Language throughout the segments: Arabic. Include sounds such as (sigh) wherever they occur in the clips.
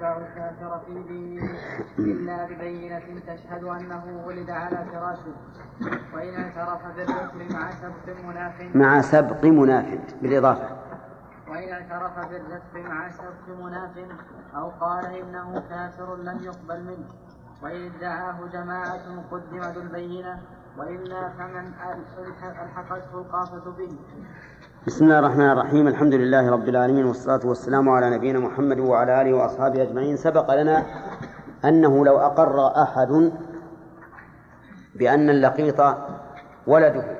يتبع الكافر في دينه إلا ببينة تشهد أنه ولد على فراشه. وإن اعترف بالرسل مع سبق مناف. مع سبق مناف بالإضافة. وإن اعترف بالرزق مع سبق مناف أو قال إنه كافر لم يقبل منه. وإن ادعاه جماعة قدم ذو البينة. وإلا فمن ألحقته القافة به. بسم الله الرحمن الرحيم. الحمد لله رب العالمين والصلاة والسلام على نبينا محمد وعلى آله وأصحابه أجمعين. سبق لنا أنه لو أقر أحد بأن اللقيط ولده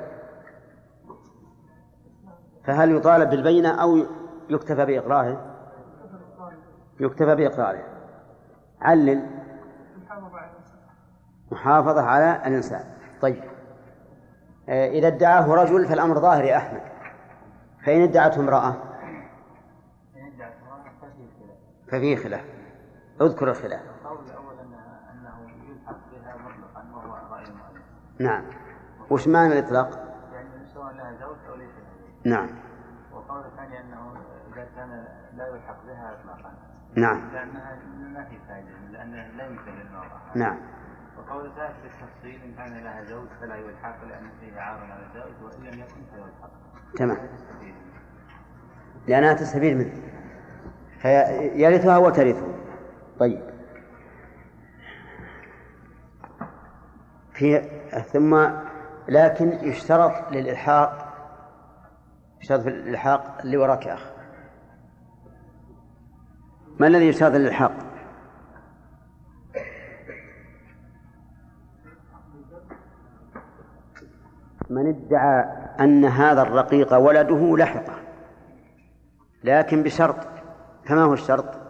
فهل يطالب بالبينة أو يكتفى بإقراره؟ يكتفى بإقراره. علل. محافظة على الإنسان. طيب. إذا ادعاه رجل فالأمر ظاهر يا أحمد. فإن ادعته امرأة. ففيه خلاف. اذكر الخلاف. القول الأول أنه يلحق بها مطلقا وهو غير مؤلف نعم. وش معنى الإطلاق؟ يعني سواء لها زوج أو ليس نعم. والقول الثاني أنه إذا كان لا يلحق بها إطلاقا. نعم. لأنها ما في فائدة لأنه لا يمكن للمرأة. نعم. وقول الثالث بالتفصيل إن كان لها زوج فلا يلحق لأن فيه عار على الزوج وإن لم يكن فيلحق تمام. لأنها تستفيد منه. فيرثها وترثه. طيب. في ثم لكن يشترط للإلحاق يشترط في الإلحاق اللي وراك يا أخ ما الذي يشترط للإلحاق؟ من ادعى أن هذا الرقيق ولده لحقة لكن بشرط فما هو الشرط؟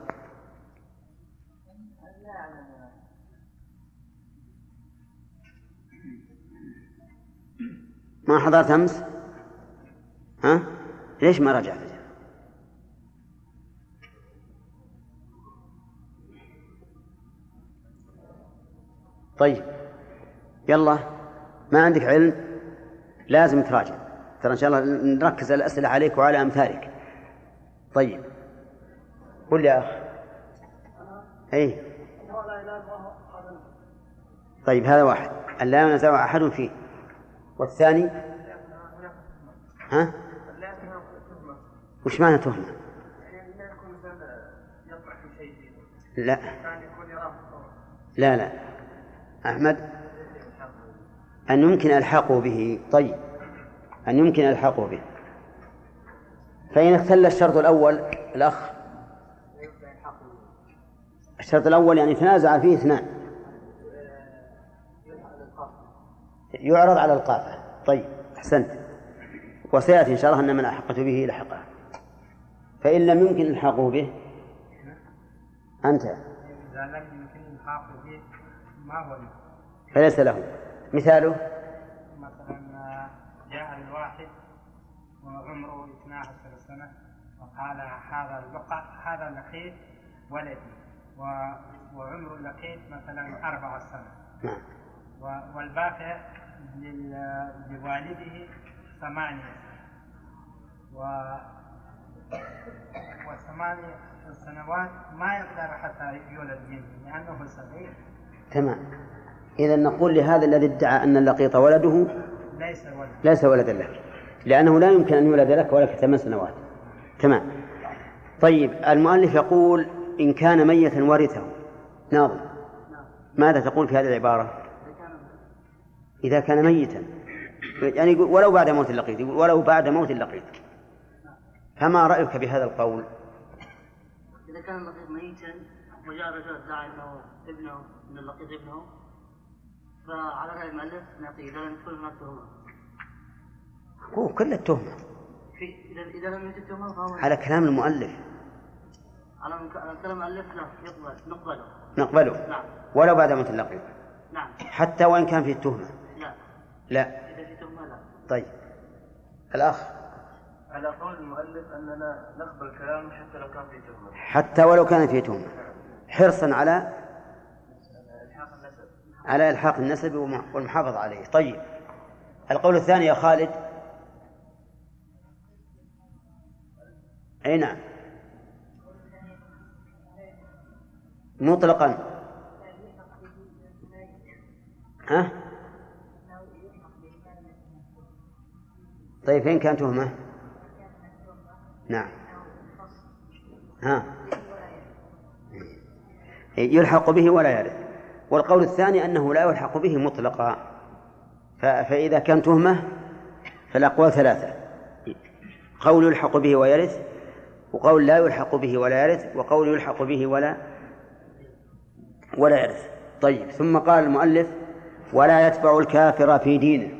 ما حضرت أمس؟ ها؟ ليش ما رجعت؟ طيب يلا ما عندك علم لازم تراجع. ترى إن شاء الله نركز الأسئلة عليك وعلى أمثالك. طيب. قل يا أخ. أي طيب هذا واحد. أن لا ينازع أحد فيه. والثاني؟ ها؟ وش معنى تهمة؟ لا. لا لا. أحمد؟ أن يمكن إلحاقه به. طيب. أن يمكن إلحاقه به. فإن اختل الشرط الأول الأخ. الشرط الأول يعني تنازع فيه اثنان. يعرض على القافة. طيب. أحسنت. وسيأتي إن شاء الله أن من أحقت به لحقه. فإن لم يمكن إلحاقه به أنت. إذا لم يمكن إلحاقه به ما هو؟ فليس له. مثاله؟ مثلا جاء الواحد وعمره 12 سنة وقال هذا اللقاء هذا اللقيط ولدي وعمر اللقيط مثلا أربع سنة. نعم. والباقي لوالده ثمانية و وثمانية سنوات ما يقدر حتى يولد منه لأنه صغير. تمام. إذا نقول لهذا الذي ادعى أن اللقيط ولده ليس ولد. ليس ولدا لك لأنه لا يمكن أن يولد لك ولك ثمان سنوات. تمام. طيب المؤلف يقول إن كان ميتا ورثه. ناظر ماذا تقول في هذه العبارة؟ إذا كان ميتا. يعني يقول ولو بعد موت اللقيط يقول ولو بعد موت اللقيط. فما رأيك بهذا القول؟ إذا كان اللقيط ميتا وجاء رجل ادعى أنه ابنه أن اللقيط ابنه فعلى رأي المؤلف نعطيه إذا لم يدخل هناك تهمة. هو كل التهمة. في إذا إذا لم يوجد تهمة فهو على كلام المؤلف. على كلام المؤلف لا يقبل نقبله. نقبله. نعم. ولو بعد موت اللقيط. نعم. حتى وإن كان فيه تهمة. لا. لا. إذا في تهمة لا. طيب. الأخ. على قول المؤلف أننا نقبل كلامه حتى لو كان فيه تهمة. حتى ولو كان فيه تهمة. حرصا على على إلحاق النسب والمحافظة عليه. طيب. القول الثاني يا خالد. أي نعم. مطلقا. ها؟ طيب فين كان تهمة؟ نعم. ها. يلحق به ولا يرث والقول الثاني أنه لا يلحق به مطلقا. فإذا كان تهمة فالأقوال ثلاثة. قول يلحق به ويرث وقول لا يلحق به ولا يرث وقول يلحق به ولا ولا يرث. طيب ثم قال المؤلف ولا يتبع الكافر في دينه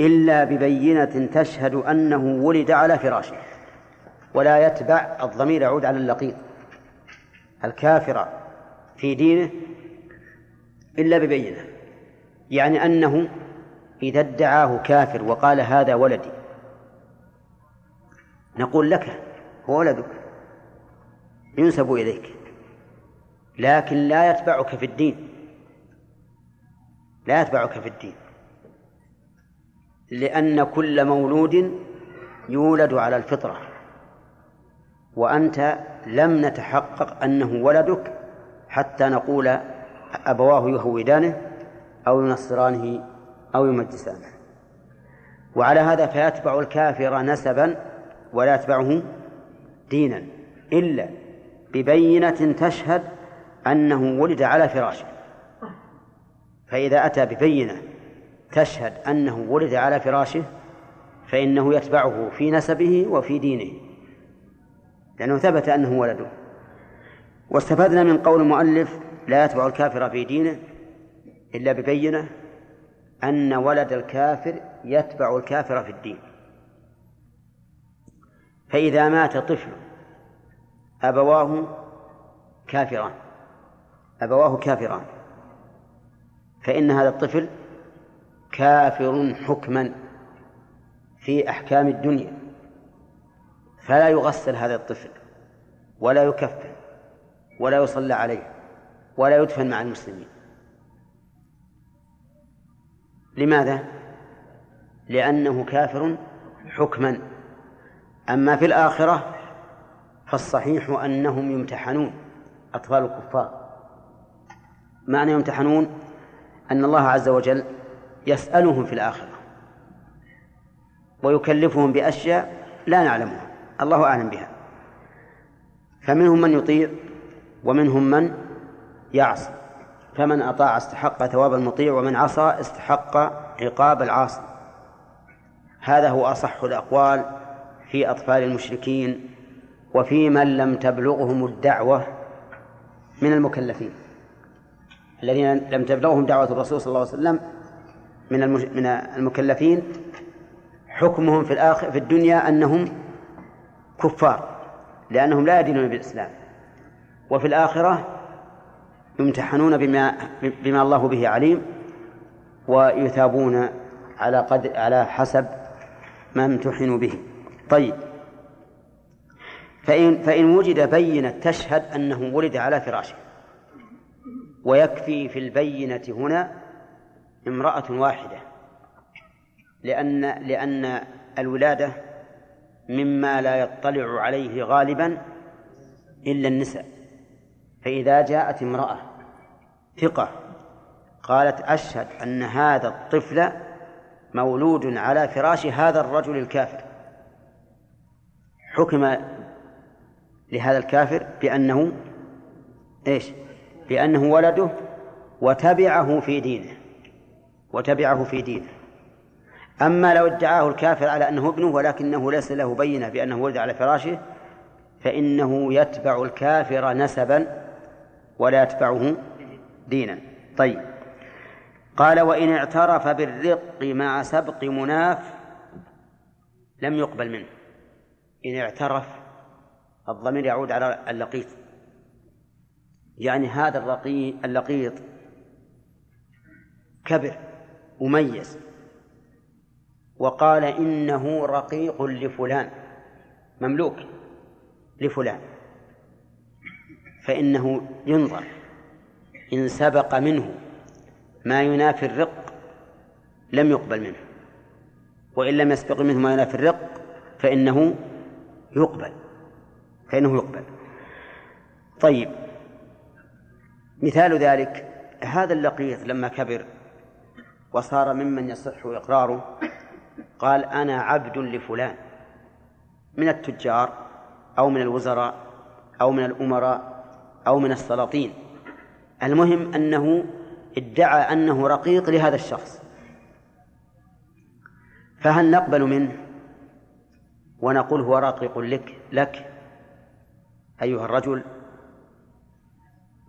إلا ببينة تشهد أنه ولد على فراشه. ولا يتبع الضمير يعود على اللقيط. الكافر في دينه إلا ببينة يعني أنه إذا ادعاه كافر وقال هذا ولدي نقول لك هو ولدك ينسب إليك لكن لا يتبعك في الدين لا يتبعك في الدين لأن كل مولود يولد على الفطرة وأنت لم نتحقق أنه ولدك حتى نقول أبواه يهودانه أو ينصرانه أو يمجسانه. وعلى هذا فيتبع الكافر نسبا ولا يتبعه دينا إلا ببينة تشهد أنه ولد على فراشه. فإذا أتى ببينة تشهد أنه ولد على فراشه فإنه يتبعه في نسبه وفي دينه لأنه ثبت أنه ولده. واستفدنا من قول المؤلف لا يتبع الكافر في دينه إلا ببينة أن ولد الكافر يتبع الكافر في الدين. فإذا مات طفل أبواه كافران. أبواه كافران. فإن هذا الطفل كافر حكما في أحكام الدنيا. فلا يغسل هذا الطفل ولا يكفن ولا يصلى عليه ولا يدفن مع المسلمين. لماذا؟ لأنه كافر حكما. أما في الآخرة فالصحيح أنهم يمتحنون أطفال الكفار. معنى يمتحنون؟ أن الله عز وجل يسألهم في الآخرة ويكلفهم بأشياء لا نعلمها. الله أعلم بها. فمنهم من يطيع ومنهم من يعصي فمن أطاع استحق ثواب المطيع ومن عصى استحق عقاب العاصي. هذا هو أصح الأقوال في أطفال المشركين وفي من لم تبلغهم الدعوة من المكلفين. الذين لم تبلغهم دعوة الرسول صلى الله عليه وسلم من من المكلفين حكمهم في الآخر في الدنيا أنهم كفار لأنهم لا يدينون بالإسلام. وفي الآخرة يمتحنون بما بما الله به عليم ويثابون على قد على حسب ما امتحنوا به. طيب. فإن فإن وجد بينة تشهد أنه ولد على فراشه ويكفي في البينة هنا امرأة واحدة لأن لأن الولادة مما لا يطلع عليه غالبا إلا النساء. فإذا جاءت امرأة ثقة قالت أشهد أن هذا الطفل مولود على فراش هذا الرجل الكافر حكم لهذا الكافر بأنه إيش؟ بأنه ولده وتبعه في دينه وتبعه في دينه أما لو ادعاه الكافر على أنه ابنه ولكنه ليس له بينة بأنه ولد على فراشه فإنه يتبع الكافر نسبا ولا يتبعه دينا. طيب. قال وإن اعترف بالرق مع سبق مناف لم يقبل منه. إن اعترف الضمير يعود على اللقيط. يعني هذا الرقيق اللقيط كبر مميز وقال إنه رقيق لفلان مملوك لفلان. فإنه ينظر إن سبق منه ما ينافي الرق لم يقبل منه وإن لم يسبق منه ما ينافي الرق فإنه يقبل فإنه يقبل. طيب مثال ذلك هذا اللقيط لما كبر وصار ممن يصح إقراره قال أنا عبد لفلان من التجار أو من الوزراء أو من الأمراء أو من السلاطين. المهم أنه ادعى أنه رقيق لهذا الشخص. فهل نقبل منه ونقول هو رقيق لك لك أيها الرجل؟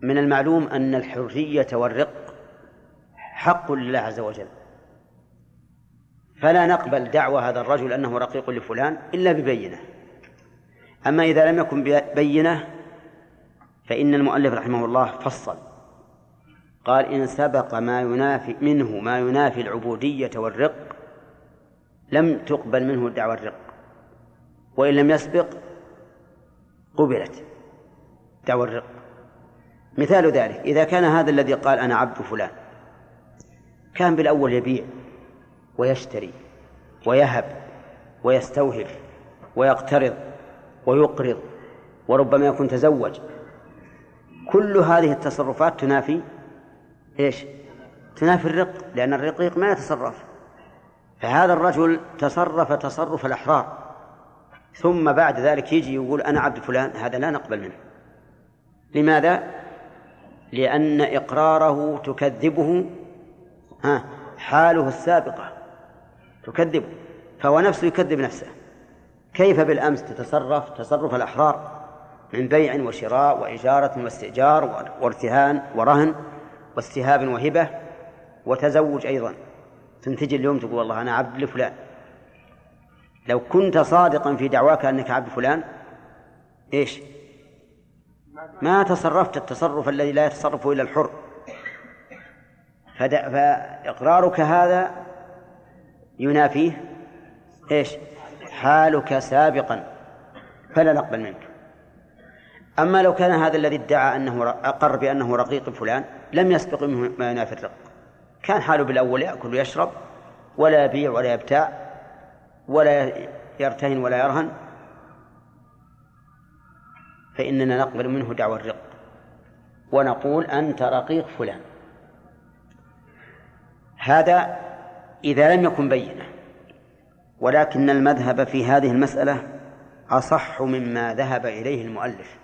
من المعلوم أن الحرية والرق حق لله عز وجل. فلا نقبل دعوى هذا الرجل أنه رقيق لفلان إلا ببينة. أما إذا لم يكن بينة فإن المؤلف رحمه الله فصل. قال إن سبق ما ينافي منه ما ينافي العبودية والرق لم تقبل منه دعوى الرق. وإن لم يسبق قبلت دعوى الرق. مثال ذلك إذا كان هذا الذي قال أنا عبد فلان كان بالأول يبيع ويشتري ويهب ويستوهب ويقترض ويقرض وربما يكون تزوج. كل هذه التصرفات تنافي إيش؟ تنافي الرق لأن الرقيق ما يتصرف. فهذا الرجل تصرف تصرف الأحرار. ثم بعد ذلك يجي يقول أنا عبد فلان هذا لا نقبل منه. لماذا؟ لأن إقراره تكذبه ها حاله السابقة تكذبه فهو نفسه يكذب نفسه. كيف بالأمس تتصرف؟ تصرف الأحرار. من بيع وشراء وإجارة واستئجار وارتهان ورهن واستهاب وهبة وتزوج أيضا. تنتج اليوم تقول والله أنا عبد لفلان. لو كنت صادقا في دعواك أنك عبد فلان إيش؟ ما تصرفت التصرف الذي لا يتصرف إلا الحر. فإقرارك هذا ينافيه إيش؟ حالك سابقا. فلا نقبل منك. أما لو كان هذا الذي ادعى أنه أقر بأنه رقيق فلان لم يسبق منه ما ينافي الرق كان حاله بالأول يأكل ويشرب ولا يبيع ولا يبتاع ولا يرتهن ولا يرهن. فإننا نقبل منه دعوى الرق. ونقول أنت رقيق فلان. هذا إذا لم يكن بينة. ولكن المذهب في هذه المسألة أصح مما ذهب إليه المؤلف.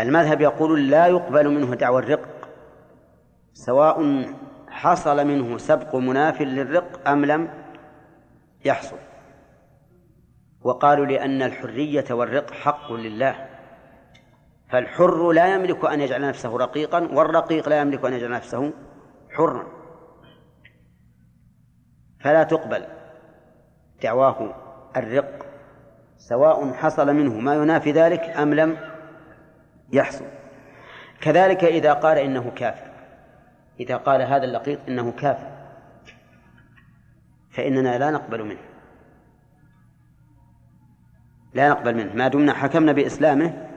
المذهب يقول لا يقبل منه دعوى الرق سواء حصل منه سبق مناف للرق أم لم يحصل. وقالوا لأن الحرية والرق حق لله فالحر لا يملك أن يجعل نفسه رقيقا والرقيق لا يملك أن يجعل نفسه حرا. فلا تقبل دعواه الرق سواء حصل منه ما ينافي ذلك أم لم يحصل. كذلك إذا قال إنه كافر. إذا قال هذا اللقيط إنه كافر. فإننا لا نقبل منه. لا نقبل منه. ما دمنا حكمنا بإسلامه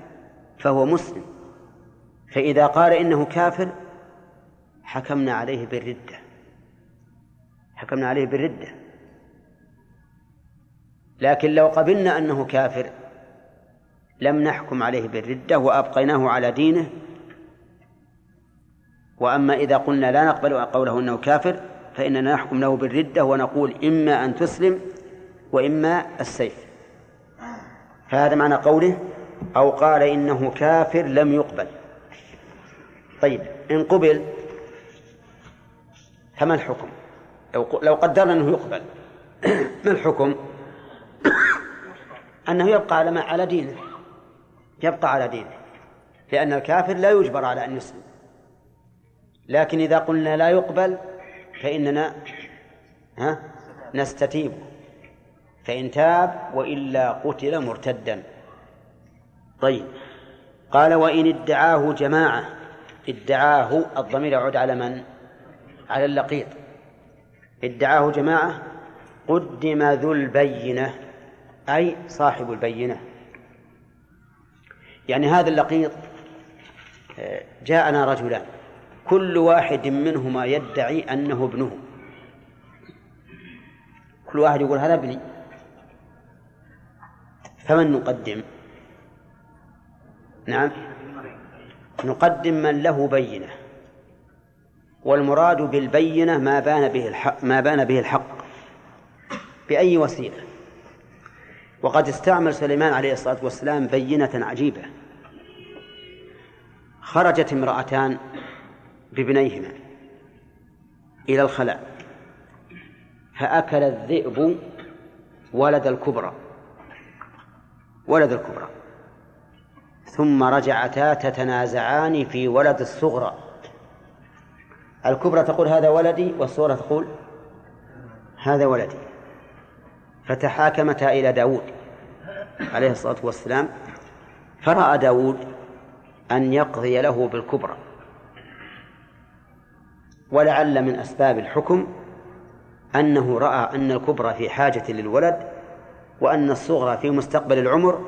فهو مسلم. فإذا قال إنه كافر حكمنا عليه بالردة. حكمنا عليه بالردة. لكن لو قبلنا أنه كافر لم نحكم عليه بالردة وأبقيناه على دينه. وأما إذا قلنا لا نقبل قوله أنه كافر فإننا نحكم له بالردة ونقول إما أن تسلم وإما السيف. فهذا معنى قوله أو قال إنه كافر لم يقبل. طيب إن قبل فما الحكم؟ لو لو قدرنا أنه يقبل (clears throat) ما الحكم؟ (clears throat) أنه يبقى على على دينه. يبقى على دينه. لأن الكافر لا يجبر على أن يسلم. لكن إذا قلنا لا يقبل فإننا ها نستتيب. فإن تاب وإلا قتل مرتدا. طيب. قال وإن ادعاه جماعة ادعاه الضمير يعود على من؟ على اللقيط. ادعاه جماعة قدم ذو البينة أي صاحب البينة. يعني هذا اللقيط آه، جاءنا رجلان كل واحد منهما يدعي أنه ابنه. كل واحد يقول هذا ابني. فمن نقدم؟ نعم. نقدم من له بينة. والمراد بالبينة ما بان به الحق ما بان به الحق. بأي وسيلة؟ وقد استعمل سليمان عليه الصلاة والسلام بينة عجيبة. خرجت امرأتان بابنيهما إلى الخلاء فأكل الذئب ولد الكبرى ولد الكبرى. ثم رجعتا تتنازعان في ولد الصغرى. الكبرى تقول هذا ولدي والصغرى تقول هذا ولدي. فتحاكمتا إلى داود عليه الصلاة والسلام. فرأى داود أن يقضي له بالكبرى. ولعل من أسباب الحكم أنه رأى أن الكبرى في حاجة للولد وأن الصغرى في مستقبل العمر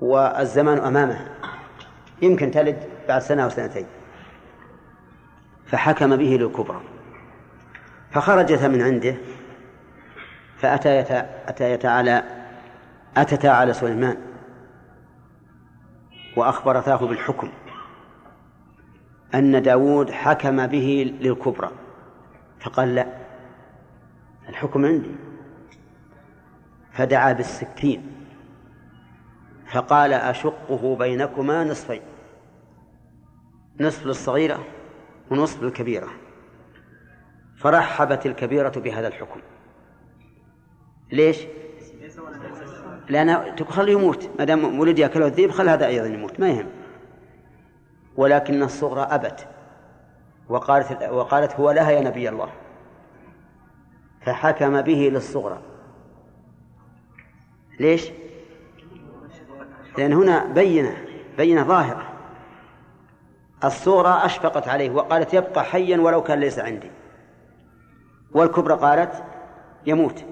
والزمان أمامها. يمكن تلد بعد سنة أو سنتين. فحكم به للكبرى. فخرجت من عنده فأتى أتى على أتتا على سليمان وأخبرتاه بالحكم أن داود حكم به للكبرى فقال لا الحكم عندي. فدعا بالسكين فقال أشقه بينكما نصفين نصف للصغيرة ونصف للكبيرة فرحبت الكبيرة بهذا الحكم. ليش؟ لأن خليه يموت. ما دام ولد يأكله الذئب خل هذا أيضا يموت. ما يهم. ولكن الصغرى أبت وقالت وقالت هو لها يا نبي الله. فحكم به للصغرى. ليش؟ لأن هنا بينة بينة ظاهرة. الصغرى أشفقت عليه وقالت يبقى حيا ولو كان ليس عندي. والكبرى قالت يموت.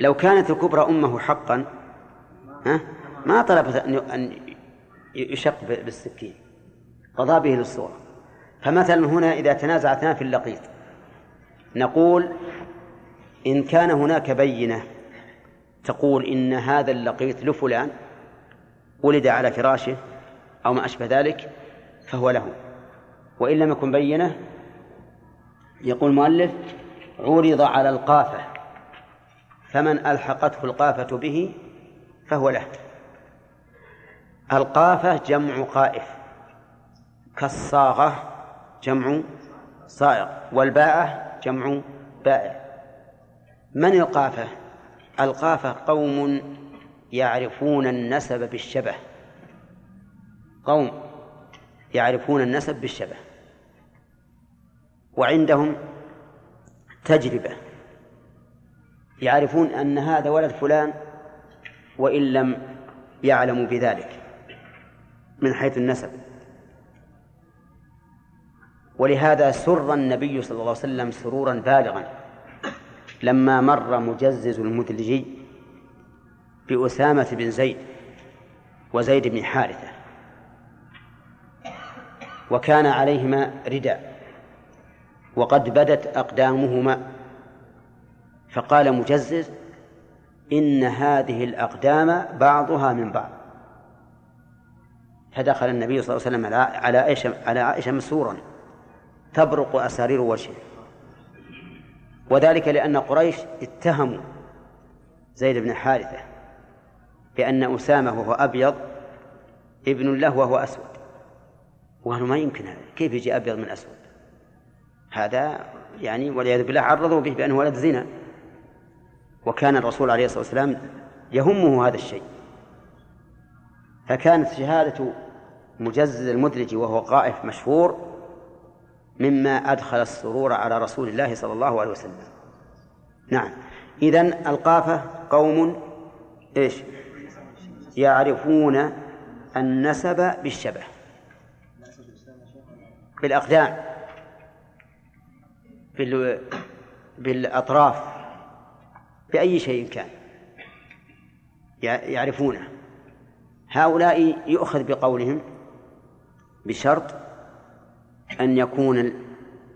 لو كانت الكبرى أمه حقا ها ما طلبت أن يشق بالسكين قضى به للصغرى فمثلا هنا إذا تنازع اثنان في اللقيط نقول إن كان هناك بينة تقول إن هذا اللقيط لفلان ولد على فراشه أو ما أشبه ذلك فهو له. وإن لم يكن بينة يقول المؤلف عرض على القافة فمن ألحقته القافة به فهو له. القافة جمع قائف كالصاغة جمع صائغ والباءة جمع بائع. من القافة؟ القافة قوم يعرفون النسب بالشبه. قوم يعرفون النسب بالشبه. وعندهم تجربة. يعرفون أن هذا ولد فلان وإن لم يعلموا بذلك من حيث النسب. ولهذا سر النبي صلى الله عليه وسلم سرورا بالغا. لما مر مجزز المدلجي بأسامة بن زيد وزيد بن حارثة. وكان عليهما رداء. وقد بدت أقدامهما فقال مجزز إن هذه الأقدام بعضها من بعض. فدخل النبي صلى الله عليه وسلم على عائشة على عائشة مسرورا تبرق أسارير وجهه. وذلك لأن قريش اتهموا زيد بن حارثة بأن أسامة وهو أبيض ابن له وهو أسود. وقالوا ما يمكن هذا كيف يجي أبيض من أسود؟ هذا يعني والعياذ بالله عرضوا به بأنه ولد زنا. وكان الرسول عليه الصلاة والسلام يهمه هذا الشيء. فكانت شهادة مجزز المدرج وهو قائف مشهور مما أدخل السرور على رسول الله صلى الله عليه وسلم. نعم. إذن القافة قوم إيش؟ يعرفون النسب بالشبه. بالأقدام. بال... بالأطراف. بأي شيء كان. يعرفونه. هؤلاء يؤخذ بقولهم بشرط أن يكون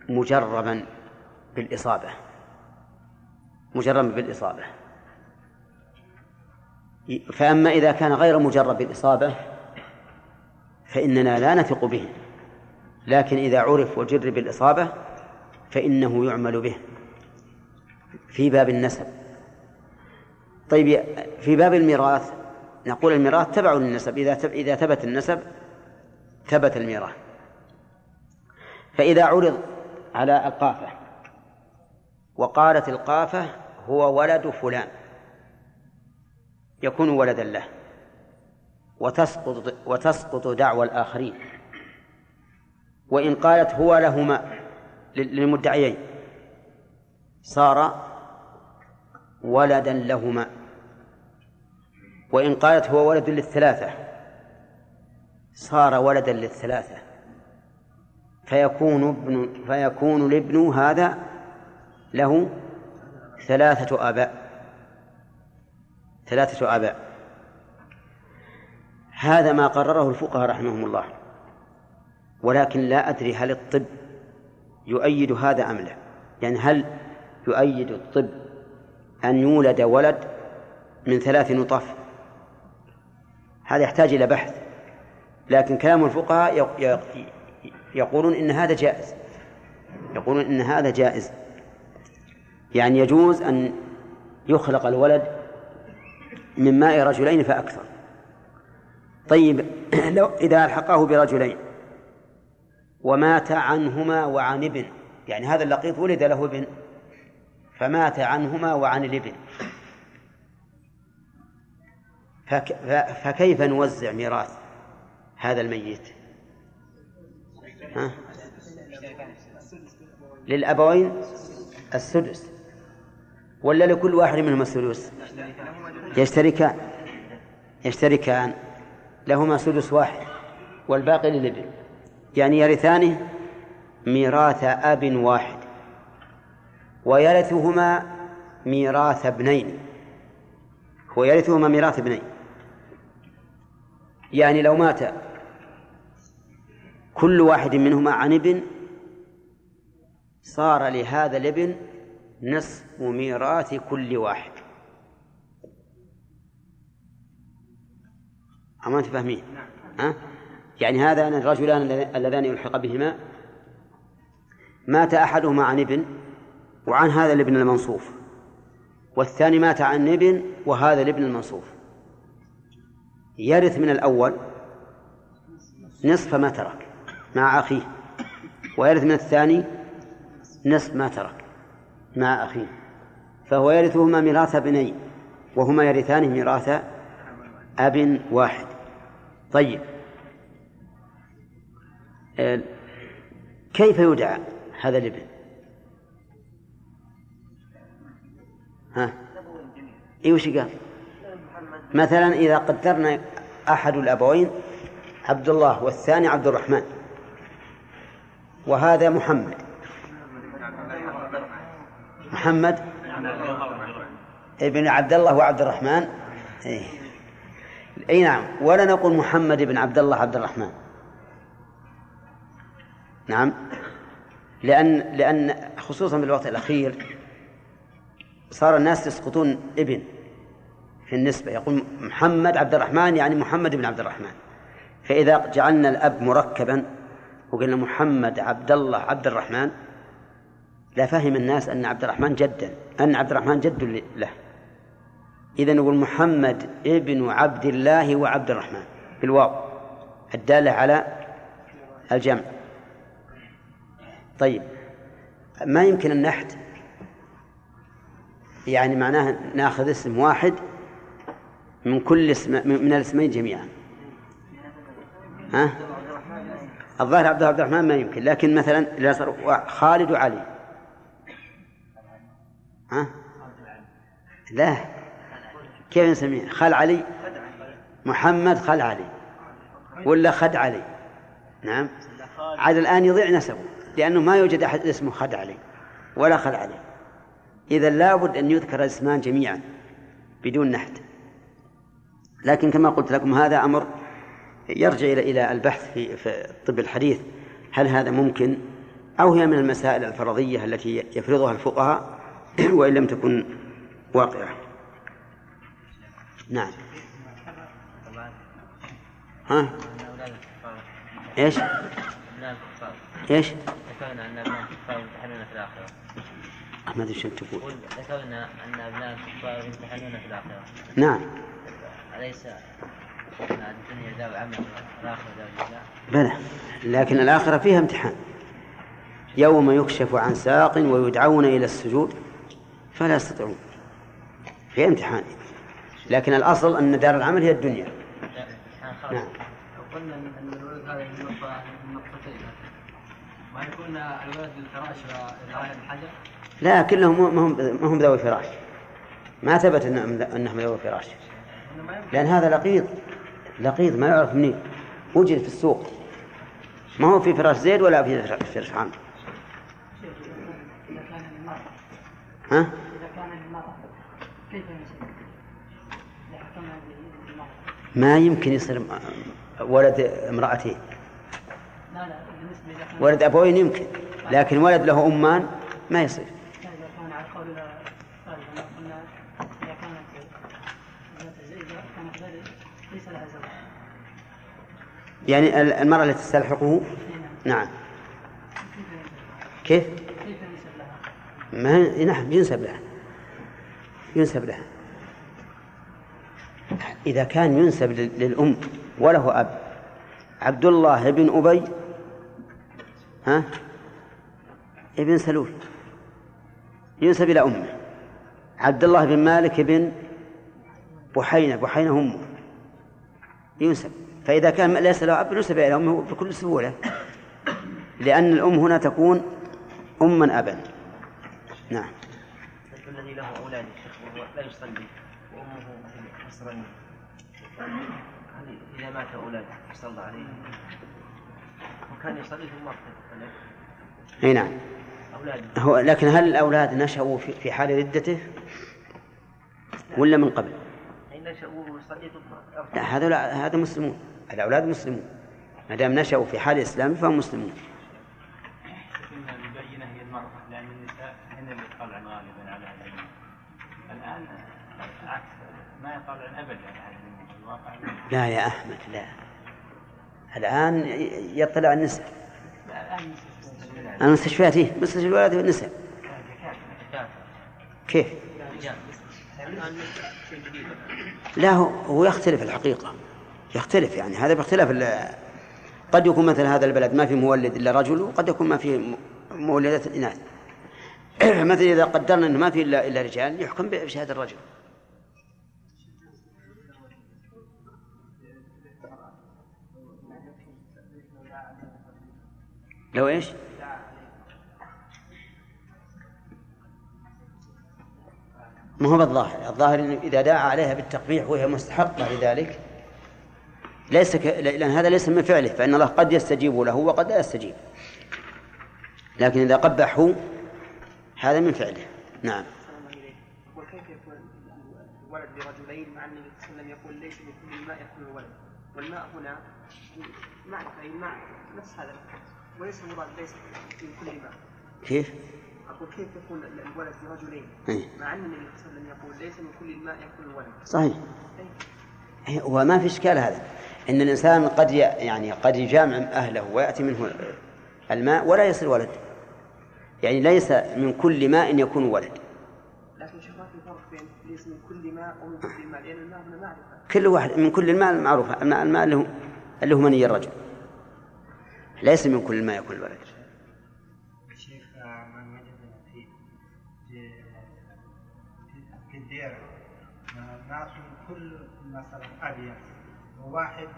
مجربا بالإصابة. مجربا بالإصابة. فأما إذا كان غير مجرب بالإصابة فإننا لا نثق به. لكن إذا عرف وجر بالإصابة فإنه يعمل به. في باب النسب. طيب في باب الميراث نقول الميراث تبع للنسب إذا إذا ثبت النسب ثبت الميراث. فإذا عرض على القافة وقالت القافة هو ولد فلان يكون ولدا له وتسقط وتسقط دعوى الآخرين. وإن قالت هو لهما للمدعيين صار ولدا لهما. وإن قالت هو ولد للثلاثة صار ولدا للثلاثة. فيكون ابن فيكون الابن هذا له ثلاثة آباء. ثلاثة آباء. هذا ما قرره الفقهاء رحمهم الله. ولكن لا أدري هل الطب يؤيد هذا أم لا. يعني هل يؤيد الطب أن يولد ولد من ثلاث نطف هذا يحتاج إلى بحث. لكن كلام الفقهاء يقولون إن هذا جائز. يقولون إن هذا جائز. يعني يجوز أن يخلق الولد من ماء رجلين فأكثر. طيب (clears throat) لو إذا ألحقه برجلين ومات عنهما وعن ابن يعني هذا اللقيط ولد له ابن فمات عنهما وعن الابن. فكيف نوزع ميراث هذا الميت؟ ها؟ للأبوين السدس. ولا لكل واحد منهم السدس؟ يشتركان يشتركان. لهما سدس واحد. والباقي للابن. يعني يرثانه ميراث أب واحد. ويرثهما ميراث ابنين. ويرثهما ميراث ابنين. يعني لو مات كل واحد منهما عن ابن صار لهذا الابن نصف ميراث كل واحد. أما أنت فاهمين؟ ها؟ يعني هذا الرجلان اللذان يلحق بهما. مات أحدهما عن ابن وعن هذا الابن المنصوف والثاني مات عن ابن وهذا الابن المنصوف. يرث من الأول نصف ما ترك مع أخيه ويرث من الثاني نصف ما ترك مع أخيه فهو يرثهما ميراث ابنين وهما يرثان ميراث أب واحد. طيب. آه، كيف يدعى هذا الابن؟ ها؟ اي وش قال؟ مثلا إذا قدرنا أحد الأبوين عبد الله والثاني عبد الرحمن وهذا محمد. محمد ابن عبد الله وعبد الرحمن إي اي نعم. ولا نقول محمد بن عبد الله عبد الرحمن نعم. لأن لأن خصوصا في الوقت الأخير صار الناس يسقطون ابن. في النسبة يقول محمد عبد الرحمن يعني محمد بن عبد الرحمن. فإذا جعلنا الأب مركبا وقلنا محمد عبد الله عبد الرحمن لفهم الناس أن عبد الرحمن جدا أن عبد الرحمن جد له. إذا نقول محمد ابن عبد الله وعبد الرحمن بالواو الدالة على الجمع. طيب ما يمكن النحت يعني معناه ناخذ اسم واحد من كل اسم من الاسمين جميعا. ها؟ الظاهر عبد الرحمن ما يمكن لكن مثلا خالد وعلي. ها؟ لا. كيف نسميه؟ خال علي؟ محمد خال علي. ولا خد علي؟ نعم. عاد الآن يضيع نسبه لأنه ما يوجد أحد اسمه خد علي ولا خل علي. إذا لابد أن يذكر الاسمان جميعا بدون نحت. لكن كما قلت لكم هذا أمر يرجع إلى إلى البحث في في الطب الحديث. هل هذا ممكن أو هي من المسائل الفرضية التي يفرضها الفقهاء (clears throat) وإن لم تكن واقعة؟ نعم. ها؟ إيش؟ إيش؟ ذكرنا أن أبناء الكفار يمتحنون في الآخرة ما أدري شو تقول. ذكرنا أن أبناء الكفار يمتحنون في الآخرة. نعم. أليس أن الدنيا دار عمل والآخرة؟ بلى لكن الآخرة فيها امتحان. يوم يكشف عن ساق ويدعون إلى السجود فلا يستطيعون. فيها امتحان. لكن الأصل أن دار العمل هي الدنيا. نعم. لو قلنا إن الولد هذا من نقطه من نقطتين ما يكون الولد للفراش والرعايه بالحجر لا كلهم ما هم ما هم ذوي فراش ما ثبت إنهم إنهم ذوي فراش لأن هذا لقيط لقيط ما يعرف منين وجد في السوق. ما هو في فراش زيد ولا في فراش للمرأة ها إذا كان ما يمكن يصير ولد امرأتين. ولد أبوين يمكن لكن ولد له أمان ما يصير إذا كان على قول الثالث قلنا إذا كانت ذات زي- إذا كانت غير ليس لها زوج يعني ال- المرأة التي تستلحقه؟ نعم. كيف؟ ما نعم ينسب لها. ينسب لها. إذا كان ينسب لل- للأم وله أب عبد الله بن أبي ها؟ ابن سلول. ينسب إلى أمه. عبد الله بن مالك بن بحينة بحينة أمه. ينسب. فإذا كان ليس له أب ينسب إلى أمه بكل سهولة. لأن الأم هنا تكون أما أبا. نعم. الذي له أولاد لا يصلي وأمه هل إذا مات أولاده صلى عليه؟ وكان يصلي ثم ارتد أي نعم. أولاده هو لكن هل الأولاد نشأوا في في حال ردته؟ ولا من قبل؟ نشأوا ثم لا هذا لا هذا مسلمون. الأولاد مسلمون. ما دام نشأوا في حال الإسلام فهم مسلمون. لا يا أحمد لا. الآن يطلع النساء. المستشفيات إيه مستشفى الولد والنساء كيف؟ لا هو هو يختلف الحقيقة. يختلف يعني هذا باختلاف قد يكون مثل هذا البلد ما في مولد إلا رجل وقد يكون ما في مولدات الإناث (clears throat) مثل إذا قدرنا أنه ما في إلا إلا رجال يحكم بشهادة الرجل لو إيش؟ ما هو بالظاهر الظاهر انه إذا دعا عليها بالتقبيح وهي مستحقة لذلك ليس ك... لأن هذا ليس من فعله فإن الله قد يستجيب له وقد لا يستجيب. لكن إذا قبحه هذا من فعله. نعم. وكيف يكون الولد برجلين مع النبي صلى الله عليه وسلم يقول ليس من كل الماء يكون الولد والماء هنا معرفة أي الماء نفس هذا وليس المراد ليس من كل ماء كيف؟ أقول كيف يكون الولد برجلين أي. مع أن النبي صلى الله عليه وسلم يقول ليس من كل الماء يكون الولد صحيح. إيه، وما في إشكال هذا. إن الإنسان قد. يعني قد يجامع أهله ويأتي منه الماء ولا يصير ولد. يعني ليس من كل ماء يكون ولد. لكن شوف ما في فرق بين ليس من كل ماء ومن كل ماء؟ لأن الماء هنا معرفة كل واحد من كل الماء المعروف الماء, اللي هو اللي هو مني الرجل. ليس من كل الماء يكون الولد أبيض وواحد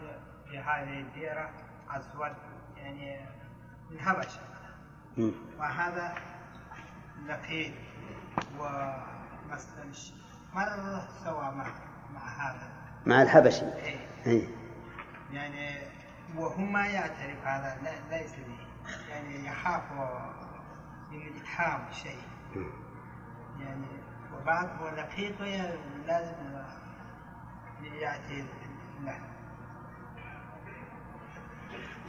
في هذه الديرة أسود يعني من هبشة. وهذا لقيط ومثلا ش- مرة سوى مع مع هذا؟ مع الحبشي إيه. إيه. يعني وهو ما يعترف هذا لا ليس به. يعني يخاف من إتحام شيء. يعني وبعد ولقيته لازم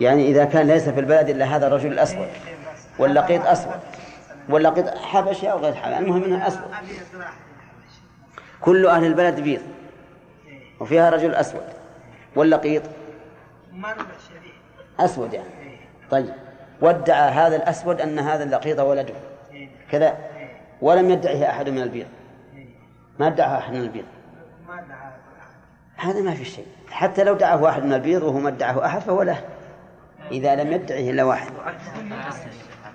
يعني إذا كان ليس في البلد إلا هذا الرجل الأسود إيه، إيه. واللقيط مثلاً واللقيط حبشي أو غير حبشي المهم واحد الحبشي. كل أهل البلد بيض إيه. وفيها رجل أسود واللقيط أسود يعني. طيب وادعى هذا الأسود أن هذا اللقيط ولده. كذا. ولم يدعه أحد من البيض. ما ادعى أحد من البيض هذا ما في شيء. حتى لو دعاه واحد من البيض وهو ما ادعاه أحد فهو له. إذا لم يدعه إلا واحد.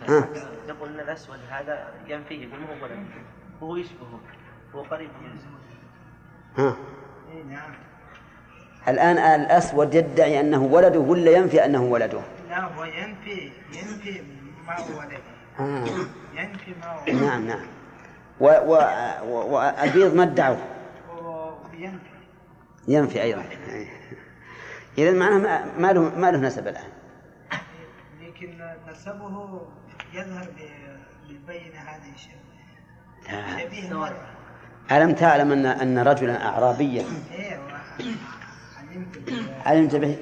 ها. يقول إن الأسود هذا ينفيه يقول ما هو ولد. هو يشبهه. هو قريب ها؟ إيه نعم. الآن الأسود يدعي أنه ولده ولا ينفي أنه ولده؟ لا هو ينفي ينفي ما هو ولد آه. ينفي ما هو نعم نعم. و- و- و- والبيض ما ادعوه. وينفي ينفي أيضا. إذا معناه ما- ما له ما له نسب الآن. لكن نسبه يظهر بالبينة هذه الشيء. شبيه ألم تعلم أن أن رجلا أعرابيا؟ إيه علمت به؟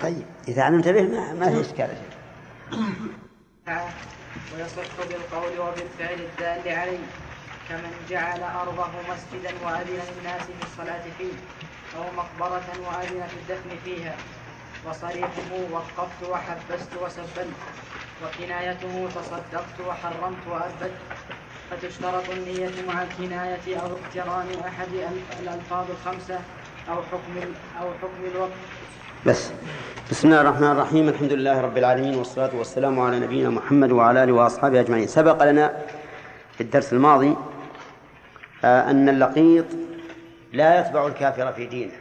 طيب إذا علمت به ما, ما في إشكال ويصح بالقول وبالفعل الدال عليه. كمن جعل أرضه مسجدا وأذن للناس في الصلاة فيه أو مقبرة وأذن في الدفن فيها وصريحه وقفت وحبست وسبلت وكنايته تصدقت وحرمت وأثبت فتشترط النية مع الكناية أو اقتران أحد ال- الألفاظ الخمسة أو حكم أو حكم الوقت. بس. بسم الله الرحمن الرحيم. الحمد لله رب العالمين والصلاة والسلام على نبينا محمد وعلى آله وأصحابه أجمعين. سبق لنا في الدرس الماضي أن اللقيط لا يتبع الكافر في دينه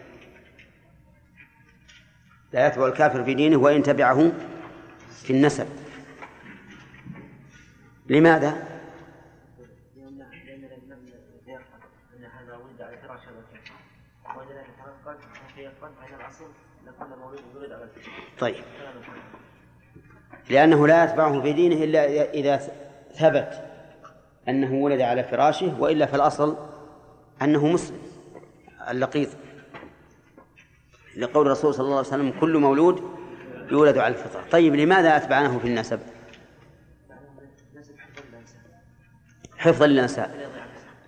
لا يتبع الكافر في دينه وإن تبعه في النسب لماذا؟ طيب. لأنه لا يتبعه في دينه إلا إذا ثبت أنه ولد على فراشه وإلا فالأصل أنه مسلم اللقيط. لقول الرسول صلى الله عليه وسلم كل مولود يولد على الفطرة. طيب لماذا أتبعناه في النسب؟ حفظا للأنساب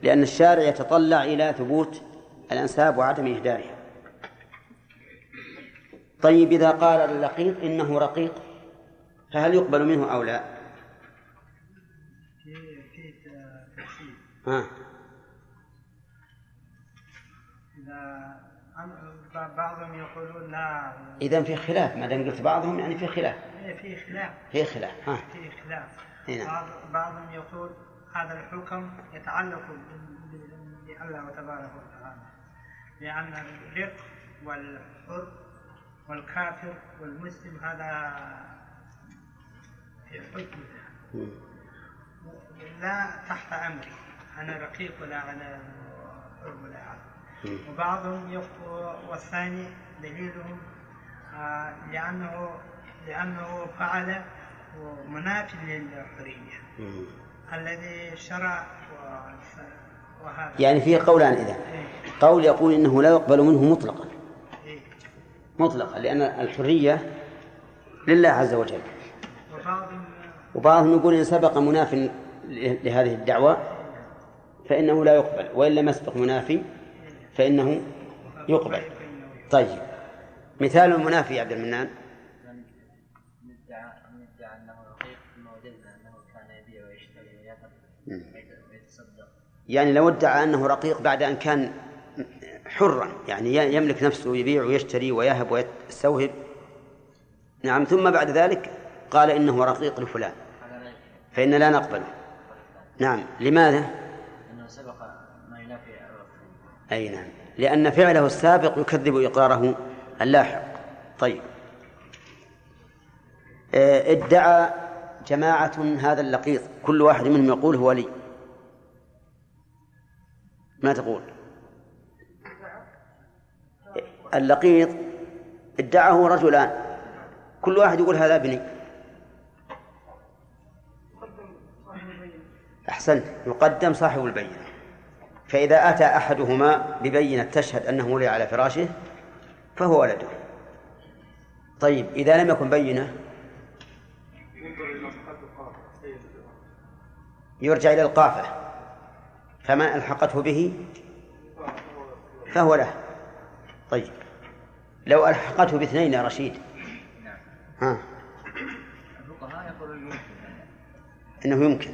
لأن الشارع يتطلع إلى ثبوت الأنساب وعدم إهدارها طيب إذا قال اللقيط إنه رقيق فهل يقبل منه أو لا؟ ها. بعضهم يقولون لا. إذا في خلاف ما دام قلت بعضهم يعني في خلاف. إيه، في خلاف. في خلاف ها. في خلاف. إيه نعم. بعض بعضهم يقول هذا الحكم يتعلق بال- بال- بالله تبارك وتعالى لأن الرق والحر والكافر والمسلم هذا في حكم مم. لا تحت أمري أنا رقيق ولا أنا ولا مم. وبعضهم يقول والثاني دليلهم آه، لأنه لأنه فعل منافي للحرية. الذي شرع و- وهذا. يعني فيه قولان إذا. إيه، قول يقول إنه لا يقبل منه مطلقا. إيه. مطلقا لأن الحرية لله عز وجل. وبعضهم وبعضهم يقول إن سبق مناف لهذه الدعوة فإنه لا يقبل وإن لم يسبق منافي فإنه يقبل طيب مثال المنافي يا عبد المنان ندعى ندعى انه رقيق ثم وجدنا انه كان يبيع ويشتري ويأكل مم. ويتصدق يعني لو ادعى أنه رقيق بعد أن كان حرا يعني يملك نفسه يبيع ويشتري ويهب ويستوهب نعم ثم بعد ذلك قال إنه رقيق لفلان فإن لا نقبله نعم لماذا؟ أي نعم. لأن فعله السابق يكذب إقراره اللاحق. طيب. آه، ادعى جماعة هذا اللقيط. كل واحد منهم يقول هو لي. ما تقول؟ اللقيط ادعاه رجلان. كل واحد يقول هذا ابني. أحسنت. يقدم صاحب البينة. فإذا أتى أحدهما ببينة تشهد أنه ولي على فراشه فهو ولده. طيب إذا لم يكن بينة يرجع إلى القافة فما ألحقته به؟ فهو له. طيب لو ألحقته باثنين يا رشيد. ها. الفقهاء يقولون يمكن. أنه يمكن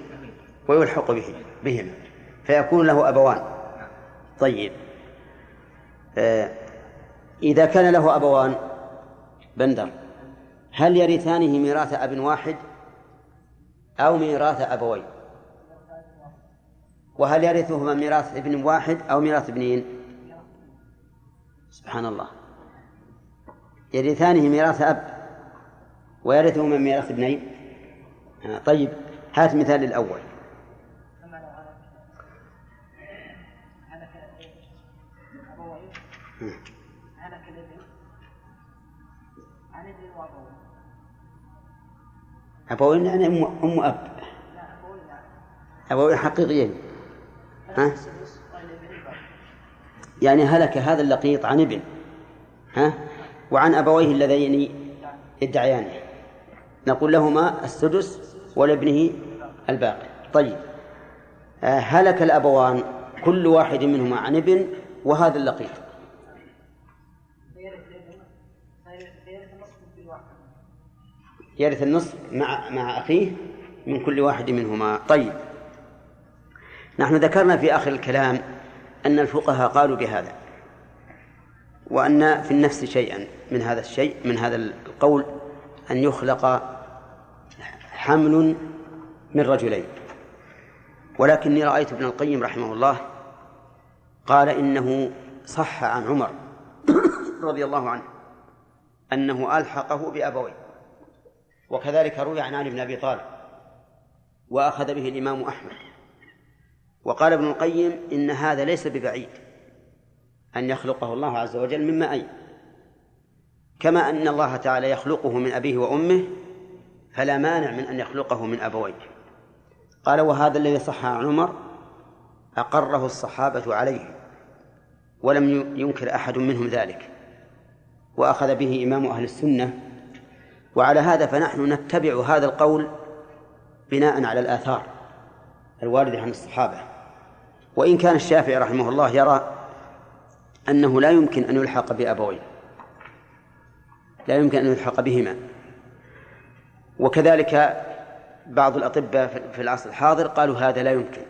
ويلحق به بهما. فيكون له أبوان. طيب. آه إذا كان له أبوان بندر هل يرثانه ميراث أب واحد أو ميراث أبوين؟ وهل يرثهما ميراث ابن واحد أو ميراث ابنين؟ سبحان الله. يرثانه ميراث أب ويرثهما ميراث ابنين؟ آه طيب. هات مثال الأول. هلك الابن عن ابن وأبوين أبوين يعني أم أم أب. لا أبوين حقيقيين ها؟ هلك السدس والابن الباقي يعني هلك هذا اللقيط عن ابن. ها؟ وعن أبويه اللذين يدعيانه نقول لهما السدس ولابنه الباقي. طيب. آه، هلك الأبوان كل واحد منهما عن ابن وهذا اللقيط. يرث النصف مع مع أخيه من كل واحد منهما. طيب. نحن ذكرنا في آخر الكلام أن الفقهاء قالوا بهذا وأن في النفس شيئا من هذا الشيء من هذا القول أن يخلق حمل من رجلين. ولكني رأيت ابن القيم رحمه الله قال إنه صح عن عمر (coughs) رضي الله عنه أنه ألحقه بأبويه. وكذلك روي عن علي بن أبي طالب وأخذ به الإمام أحمد. وقال ابن القيم إن هذا ليس ببعيد أن يخلقه الله عز وجل من مائين كما أن الله تعالى يخلقه من أبيه وأمه فلا مانع من أن يخلقه من أبويه. قال وهذا الذي صح عن عمر أقره الصحابة عليه ولم ينكر أحد منهم ذلك. وأخذ به إمام أهل السنة وعلى هذا فنحن نتبع هذا القول بناء على الآثار الواردة عن الصحابة. وإن كان الشافعي رحمه الله يرى أنه لا يمكن أن يلحق بأبوين لا يمكن أن يلحق بهما. وكذلك بعض الأطباء في العصر الحاضر قالوا هذا لا يمكن.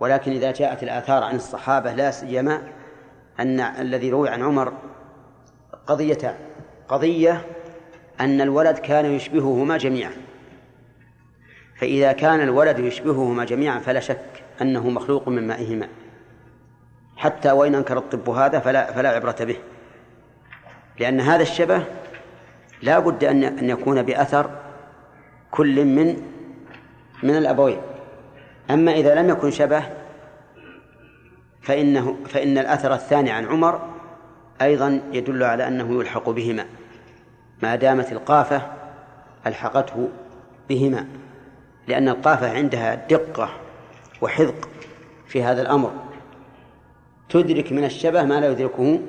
ولكن إذا جاءت الآثار عن الصحابة لا سيما أن الذي روي عن عمر قضيتان قضية أن الولد كان يشبههما جميعا. فإذا كان الولد يشبههما جميعا فلا شك أنه مخلوق من مائهما. حتى وإن أنكر الطب هذا فلا فلا عبرة به. لأن هذا الشبه لا بد أن أن يكون بأثر كل من من الأبوين. أما إذا لم يكن شبه فإنه فإن الأثر الثاني عن عمر أيضا يدل على أنه يلحق بهما. ما دامت القافة ألحقته بهما لأن القافة عندها دقة وحذق في هذا الأمر. تدرك من الشبه ما لا يدركه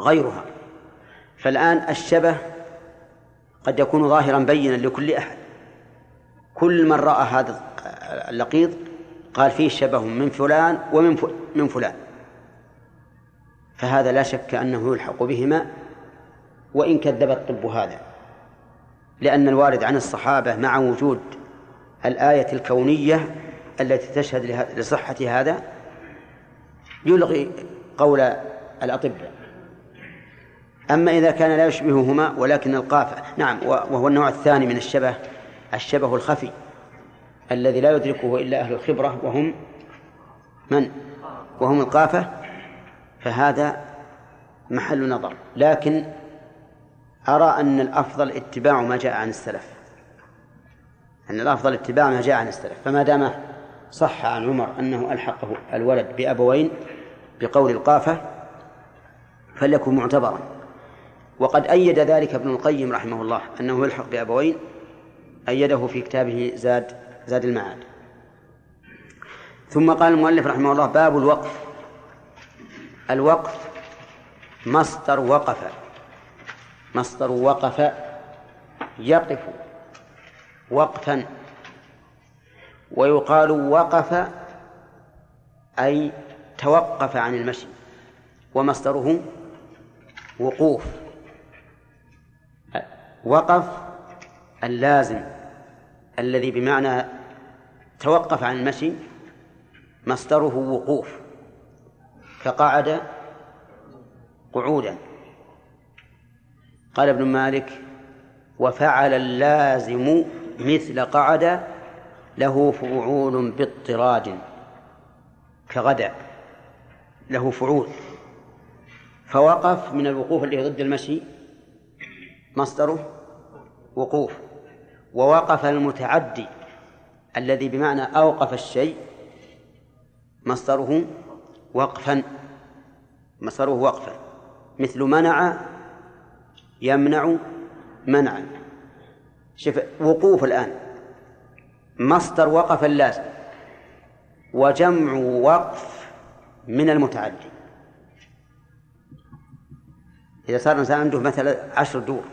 غيرها. فالآن الشبه قد يكون ظاهرا بينا لكل أحد. كل من رأى هذا اللقيط قال فيه شبه من فلان ومن من فلان. فهذا لا شك أنه يلحق بهما وإن كذب الطب هذا. لأن الوارد عن الصحابة مع وجود الآية الكونية التي تشهد لصحة هذا يلغي قول الأطباء أما إذا كان لا يشبههما ولكن القافة نعم وهو النوع الثاني من الشبه الشبه الخفي الذي لا يدركه إلا أهل الخبرة وهم من؟ وهم القافة. فهذا محل نظر. لكن أرى أن الأفضل اتباع ما جاء عن السلف. أن الأفضل اتباع ما جاء عن السلف. فما دام صح عن عمر أنه ألحقه الولد بأبوين بقول القافة فليكن معتبرا. وقد أيد ذلك ابن القيم رحمه الله أنه يلحق بأبوين أيده في كتابه زاد زاد المعاد. ثم قال المؤلف رحمه الله باب الوقف. الوقف مصدر وقف. مصدر وقف يقف وقفا ويقال وقف أي توقف عن المشي ومصدره وقوف. وقف اللازم الذي بمعنى توقف عن المشي مصدره وقوف كقعد قعودا. قال ابن مالك وفعل اللازم مثل قعد له فعول باضطراد كغدا له فعول. فوقف من الوقوف اللي ضد المشي مصدره وقوف. ووقف المتعدي الذي بمعنى أوقف الشيء مصدره وقفا مصدره وقفا. مثل منع يمنع منعا شوف وقوف الآن. مصدر وقف اللازم وجمع وقف من المتعدي. إذا صار الإنسان عنده مثلا عشر دور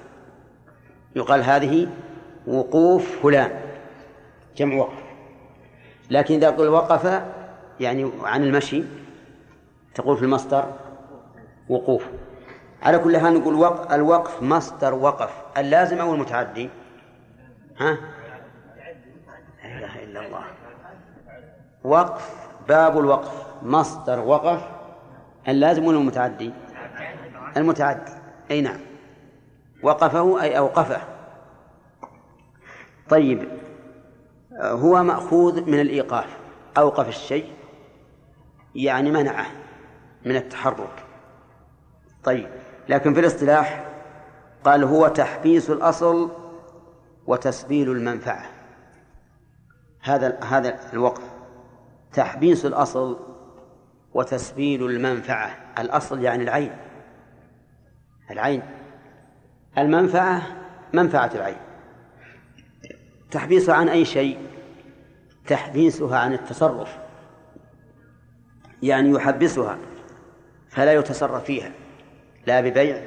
يقال هذه وقوف فلان جمع وقف. لكن إذا قل وقف يعني عن المشي تقول في المصدر وقوف. على كل حال نقول وق... الوقف مصدر وقف. اللازم أو المتعدي؟ ها؟ لا إله إلا الله. وقف باب الوقف مصدر وقف. اللازم ولا المتعدي؟ المتعدي. أي نعم. وقفه أي أوقفه. طيب. هو مأخوذ من الإيقاف. أوقف الشيء. يعني منعه من التحرك. طيب. لكن في الاصطلاح قال هو تحبيس الأصل وتسبيل المنفعة. هذا هذا الوقف. تحبيس الأصل وتسبيل المنفعة. الأصل يعني العين. العين. المنفعة منفعة العين. تحبيسها عن أي شيء؟ تحبيسها عن التصرف. يعني يحبسها فلا يتصرف فيها. لا ببيع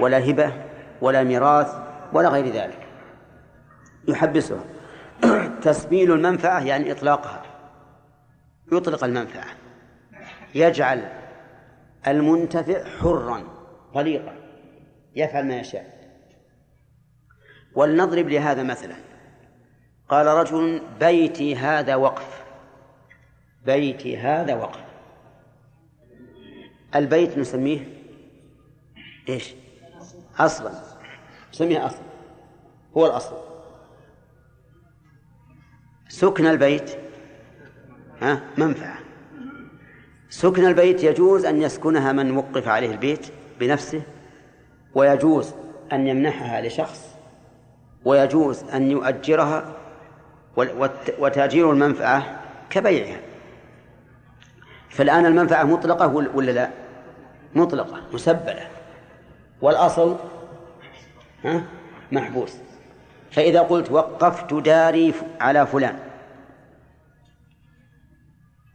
ولا هبة ولا ميراث ولا غير ذلك. يحبسها. (clears throat) تسبيل المنفعة يعني إطلاقها. يطلق المنفعة. يجعل المنتفع حرا طليقا يفعل ما يشاء. ولنضرب لهذا مثلا. قال رجل بيتي هذا وقف. بيتي هذا وقف. البيت نسميه إيش؟ أصلا. نسميه أصلا. هو الأصل. سكن البيت. ها؟ منفعة. سكن البيت يجوز أن يسكنها من وقف عليه البيت بنفسه ويجوز أن يمنحها لشخص ويجوز أن يؤجرها وتأجير المنفعة كبيعها. فالآن المنفعة مطلقة ولا لا؟ مطلقة مسبلة. والأصل؟ ها؟ محبوس. فإذا قلت وقفت داري على فلان.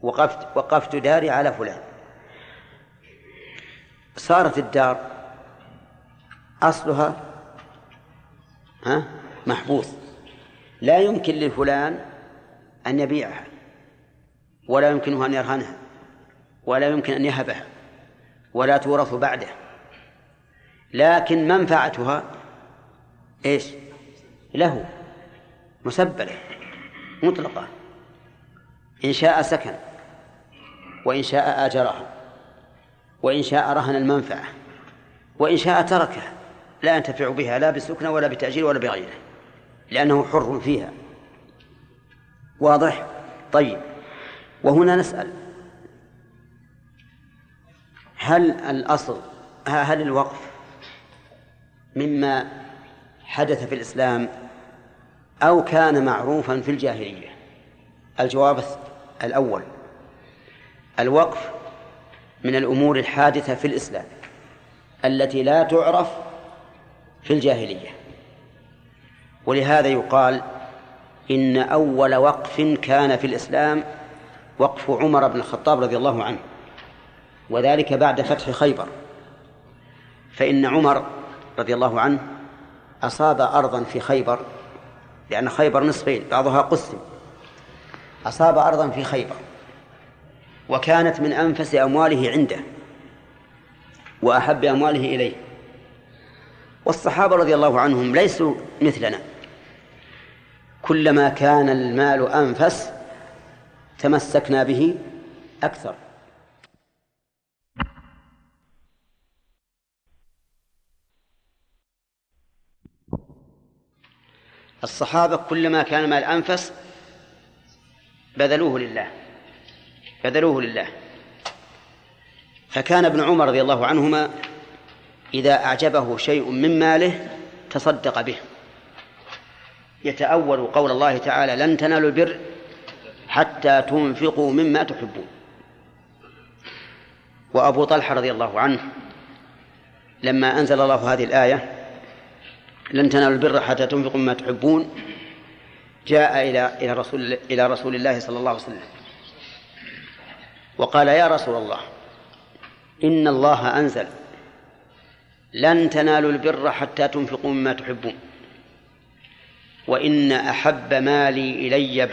وقفت وقفت داري على فلان. صارت الدار أصلها ها؟ محبوس. لا يمكن لفلان أن يبيعها ولا يمكنه أن يرهنها ولا يمكن أن يهبها ولا تورث بعده. لكن منفعتها إيش؟ له. مسبلة. مطلقة. إن شاء سكن. وإن شاء آجرها وإن شاء رهن المنفعة. وإن شاء تركها. لا ينتفع بها لا بسكنة ولا بتأجير ولا بغيره. لأنه حر فيها. واضح؟ طيب. وهنا نسأل. هل الأصل هل الوقف مما حدث في الإسلام أو كان معروفا في الجاهلية. الجواب الأول الوقف من الأمور الحادثة في الإسلام التي لا تعرف في الجاهلية. ولهذا يقال إن أول وقف كان في الإسلام وقف عمر بن الخطاب رضي الله عنه وذلك بعد فتح خيبر. فإن عمر رضي الله عنه أصاب أرضا في خيبر لأن خيبر نصفين بعضها قسم أصاب أرضا في خيبر وكانت من أنفس أمواله عنده وأحب أمواله إليه. والصحابة رضي الله عنهم ليسوا مثلنا. كلما كان المال أنفس تمسكنا به أكثر. الصحابة كلما كان المال أنفس بذلوه لله بذلوه لله. فكان ابن عمر رضي الله عنهما إذا أعجبه شيء من ماله تصدق به. يتأول قول الله تعالى لن تنالوا البر حتى تنفقوا مما تحبون. وأبو طلحة رضي الله عنه لما أنزل الله هذه الآية لن تنالوا البر حتى تنفقوا مما تحبون. جاء إلى إلى رسول إلى رسول الله صلى الله عليه وسلم. وقال يا رسول الله إن الله أنزل. لن تنالوا البر حتى تنفقوا مما تحبون. وإن أحب مالي إلي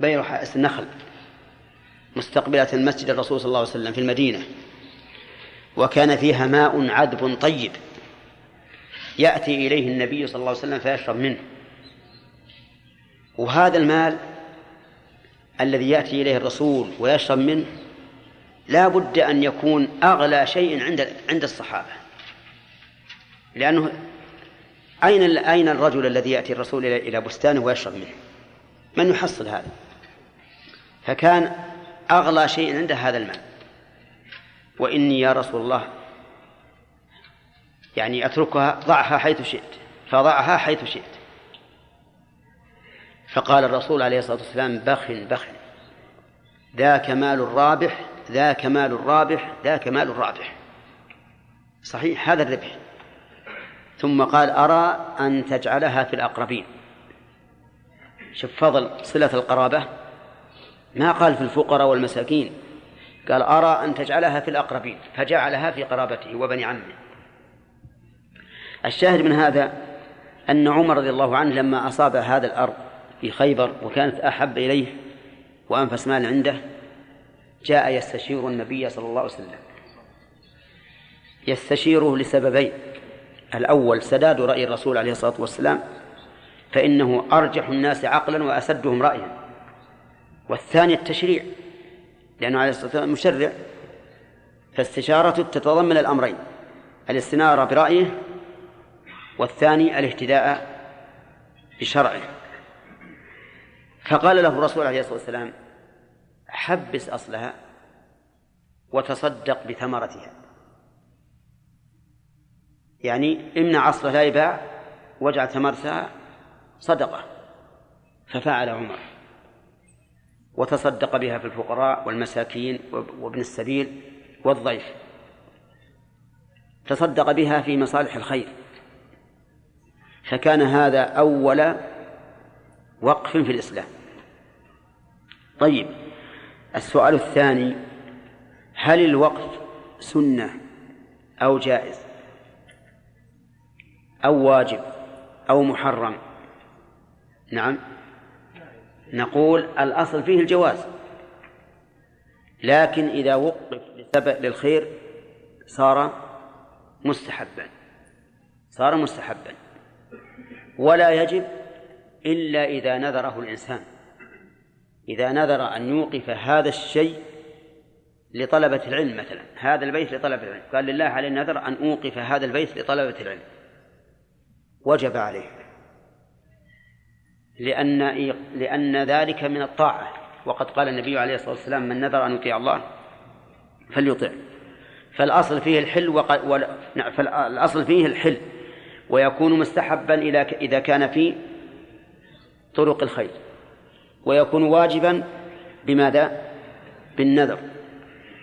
بيرحة اسم النخل مستقبلة المسجد الرسول صلى الله عليه وسلم في المدينة. وكان فيها ماء عذب طيب. يأتي إليه النبي صلى الله عليه وسلم فيشرب منه وهذا المال الذي يأتي إليه الرسول ويشرب منه لا بد أن يكون أغلى شيء عند عند الصحابة لأنه أين أين الرجل الذي يأتي الرسول إلى بستانه ويشرب منه؟ من يحصل هذا؟ فكان أغلى شيء عنده هذا المال وإني يا رسول الله يعني أتركها ضعها حيث شئت فضعها حيث شئت. فقال الرسول عليه الصلاة والسلام بخ بخ ذاك مال الرابح ذاك مال الرابح ذاك مال الرابح. صحيح هذا الربح. ثم قال أرى أن تجعلها في الأقربين. شوف فضل صلة القرابة. ما قال في الفقراء والمساكين؟ قال أرى أن تجعلها في الأقربين. فجعلها في قرابته وبني عمه. الشاهد من هذا أن عمر رضي الله عنه لما أصاب هذا الأرض في خيبر وكانت أحب إليه وأنفس مال عنده جاء يستشير النبي صلى الله عليه وسلم. يستشيره لسببين. الأول سداد رأي الرسول عليه الصلاة والسلام فإنه أرجح الناس عقلا وأسدهم رأيا. والثاني التشريع. لأنه عليه الصلاة والسلام مشرع فاستشارة تتضمن الأمرين. الاستنارة برأيه والثاني الاهتداء بشرعه. فقال له الرسول عليه الصلاة والسلام حبس أصلها وتصدق بثمرتها. يعني امنع أصلها لا يباع واجعل ثمرتها صدقة. ففعل عمر وتصدق بها في الفقراء والمساكين وابن السبيل والضيف. تصدق بها في مصالح الخير. فكان هذا أول وقف في الإسلام طيب السؤال الثاني هل الوقف سنة أو جائز؟ أو واجب أو محرم؟ نعم. نقول الأصل فيه الجواز. لكن إذا وقف لسبب للخير صار مستحبا. صار مستحبا. ولا يجب إلا إذا نذره الإنسان. إذا نذر أن يوقف هذا الشيء لطلبة العلم مثلا هذا البيت لطلبة العلم. قال لله علي النذر أن أوقف هذا البيت لطلبة العلم. وجب عليه. لأن لأن ذلك من الطاعة. وقد قال النبي عليه الصلاة والسلام من نذر أن يطيع الله فليطع. فالأصل فيه الحل وق... و... نعم فالأصل فيه الحل. ويكون مستحبا إذا كان في طرق الخير ويكون واجبا بماذا؟ بالنذر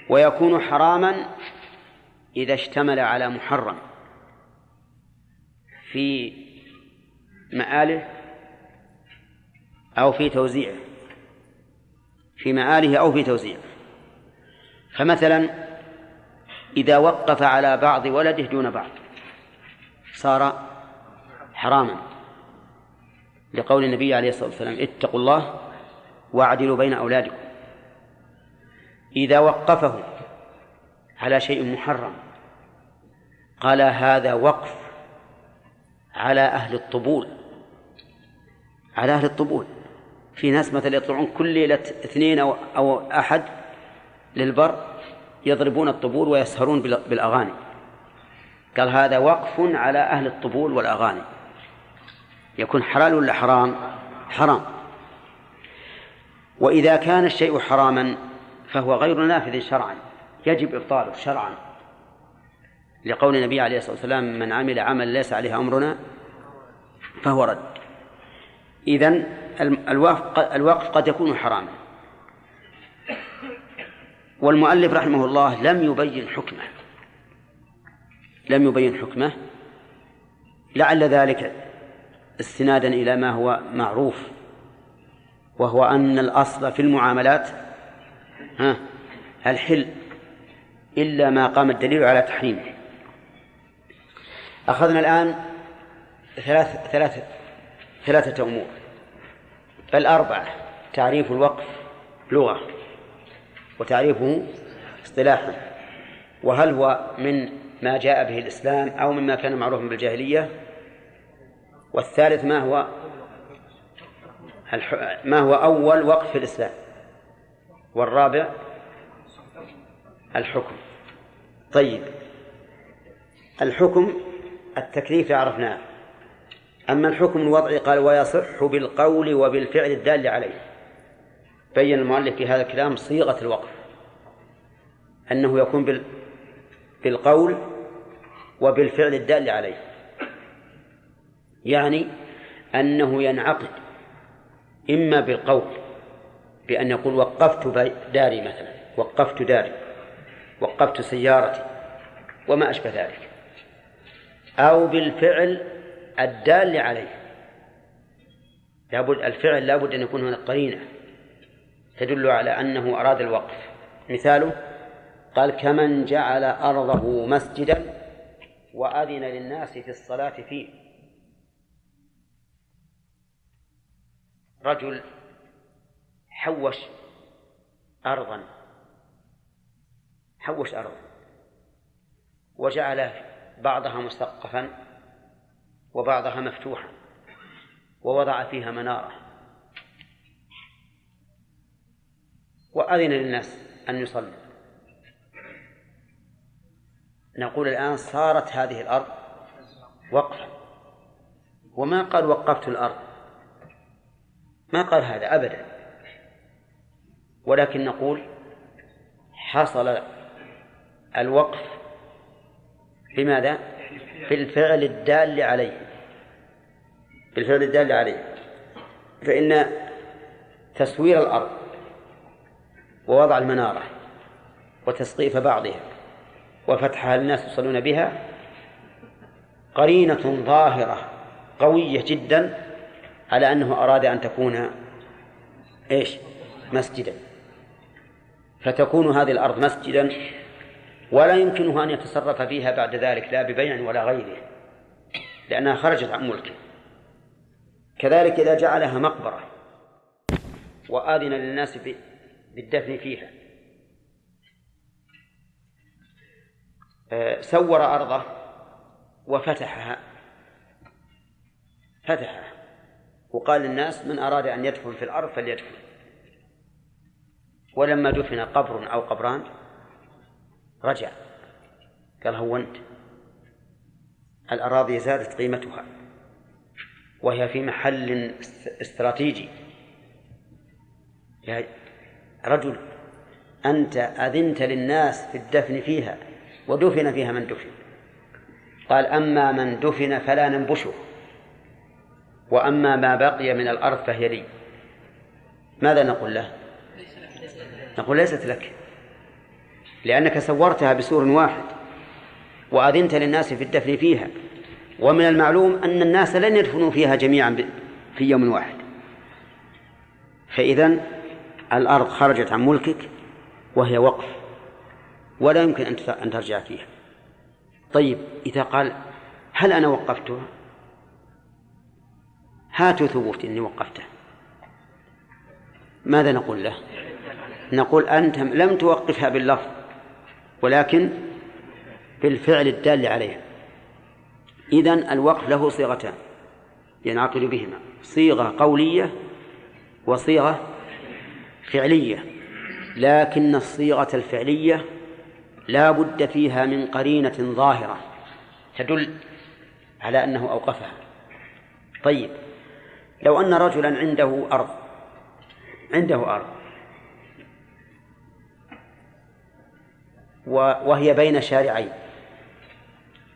ويكون حراما إذا اشتمل على محرم في مآله أو في توزيعه في مآله أو في توزيعه فمثلا إذا وقف على بعض ولده دون بعض صار حراما. لقول النبي عليه الصلاة والسلام اتقوا الله واعدلوا بين أولادكم. إذا وقفه على شيء محرم قال هذا وقف على أهل الطبول. على أهل الطبول. في ناس مثلا يطلعون كل ليلة اثنين أو, أو أحد للبر يضربون الطبول ويسهرون بالأغاني. قال هذا وقف على أهل الطبول والأغاني. يكون حلال ولا حرام؟ حرام. وإذا كان الشيء حراما فهو غير نافذ شرعا. يجب إبطاله شرعا. لقول النبي عليه الصلاة والسلام من عمل عمل ليس عليه أمرنا فهو رد. إذن الوقف قد يكون حراما. والمؤلف رحمه الله لم يبين حكمه. لم يبين حكمه لعل ذلك استنادا إلى ما هو معروف وهو أن الأصل في المعاملات ها الحل إلا ما قام الدليل على تحريمه. أخذنا الآن ثلاث ثلاثة ثلاثة أمور. بل أربعة تعريف الوقف لغة وتعريفه اصطلاحا. وهل هو من ما جاء به الإسلام أو مما كان معروفا بالجاهلية. والثالث ما هو ما هو أول وقف في الإسلام. والرابع الحكم. طيب. الحكم التكليف عرفناه. أما الحكم الوضعي قال ويصح بالقول وبالفعل الدال عليه. بين المؤلف في هذا الكلام صيغة الوقف. أنه يكون بالقول وبالفعل الدال عليه. يعني أنه ينعقد إما بالقول بأن يقول وقفت داري مثلا وقفت داري وقفت سيارتي وما أشبه ذلك. أو بالفعل الدال عليه. لابد الفعل لابد أن يكون هناك قرينة تدل على أنه أراد الوقف. مثاله قال كمن جعل أرضه مسجدا وأذن للناس في الصلاة فيه. رجل حوش أرضا حوش أرضا وجعل بعضها مسقفا وبعضها مفتوحا ووضع فيها منارة. وأذن للناس أن يصلوا نقول الآن صارت هذه الأرض وقفا وما قال وقفت الأرض؟ ما قال هذا أبدا. ولكن نقول حصل الوقف بماذا؟ بالفعل الدال عليه. بالفعل الدال عليه. فإن تسوير الأرض ووضع المنارة وتسقيف بعضها وفتحها للناس يصلون بها قرينة ظاهرة قوية جدا على أنه أراد أن تكون إيش؟ مسجدا. فتكون هذه الأرض مسجدا ولا يمكنه أن يتصرف فيها بعد ذلك لا ببيع ولا غيره لأنها خرجت عن ملكه. كذلك إذا جعلها مقبرة وآذن للناس بالدفن فيها. سور أرضه وفتحها. فتحها. وقال للناس من أراد أن يدفن في الأرض فليدفن. ولما دفن قبر أو قبران رجع. قال هونت الأراضي زادت قيمتها. وهي في محل استراتيجي. يا رجل أنت أذنت للناس في الدفن فيها. ودفن فيها من دفن. قال أما من دفن فلا ننبشه. وأما ما بقي من الأرض فهي لي. ماذا نقول له؟ نقول ليست لك. لأنك سورتها بسور واحد. وأذنت للناس في الدفن فيها. ومن المعلوم أن الناس لن يدفنوا فيها جميعا في يوم واحد. فإذا الأرض خرجت عن ملكك وهي وقف. ولا يمكن أن ترجع فيها. طيب إذا قال هل أنا وقفتها؟ هاتوا ثبوت أني وقفته ماذا نقول له؟ نقول أنت لم توقفها باللفظ ولكن بالفعل الدال عليها. إذن الوقف له صيغتان ينعقد بهما. صيغة قولية وصيغة فعلية. لكن الصيغة الفعلية لا بد فيها من قرينة ظاهرة تدل على أنه أوقفها. طيب لو أن رجلا عنده أرض عنده أرض وهي بين شارعين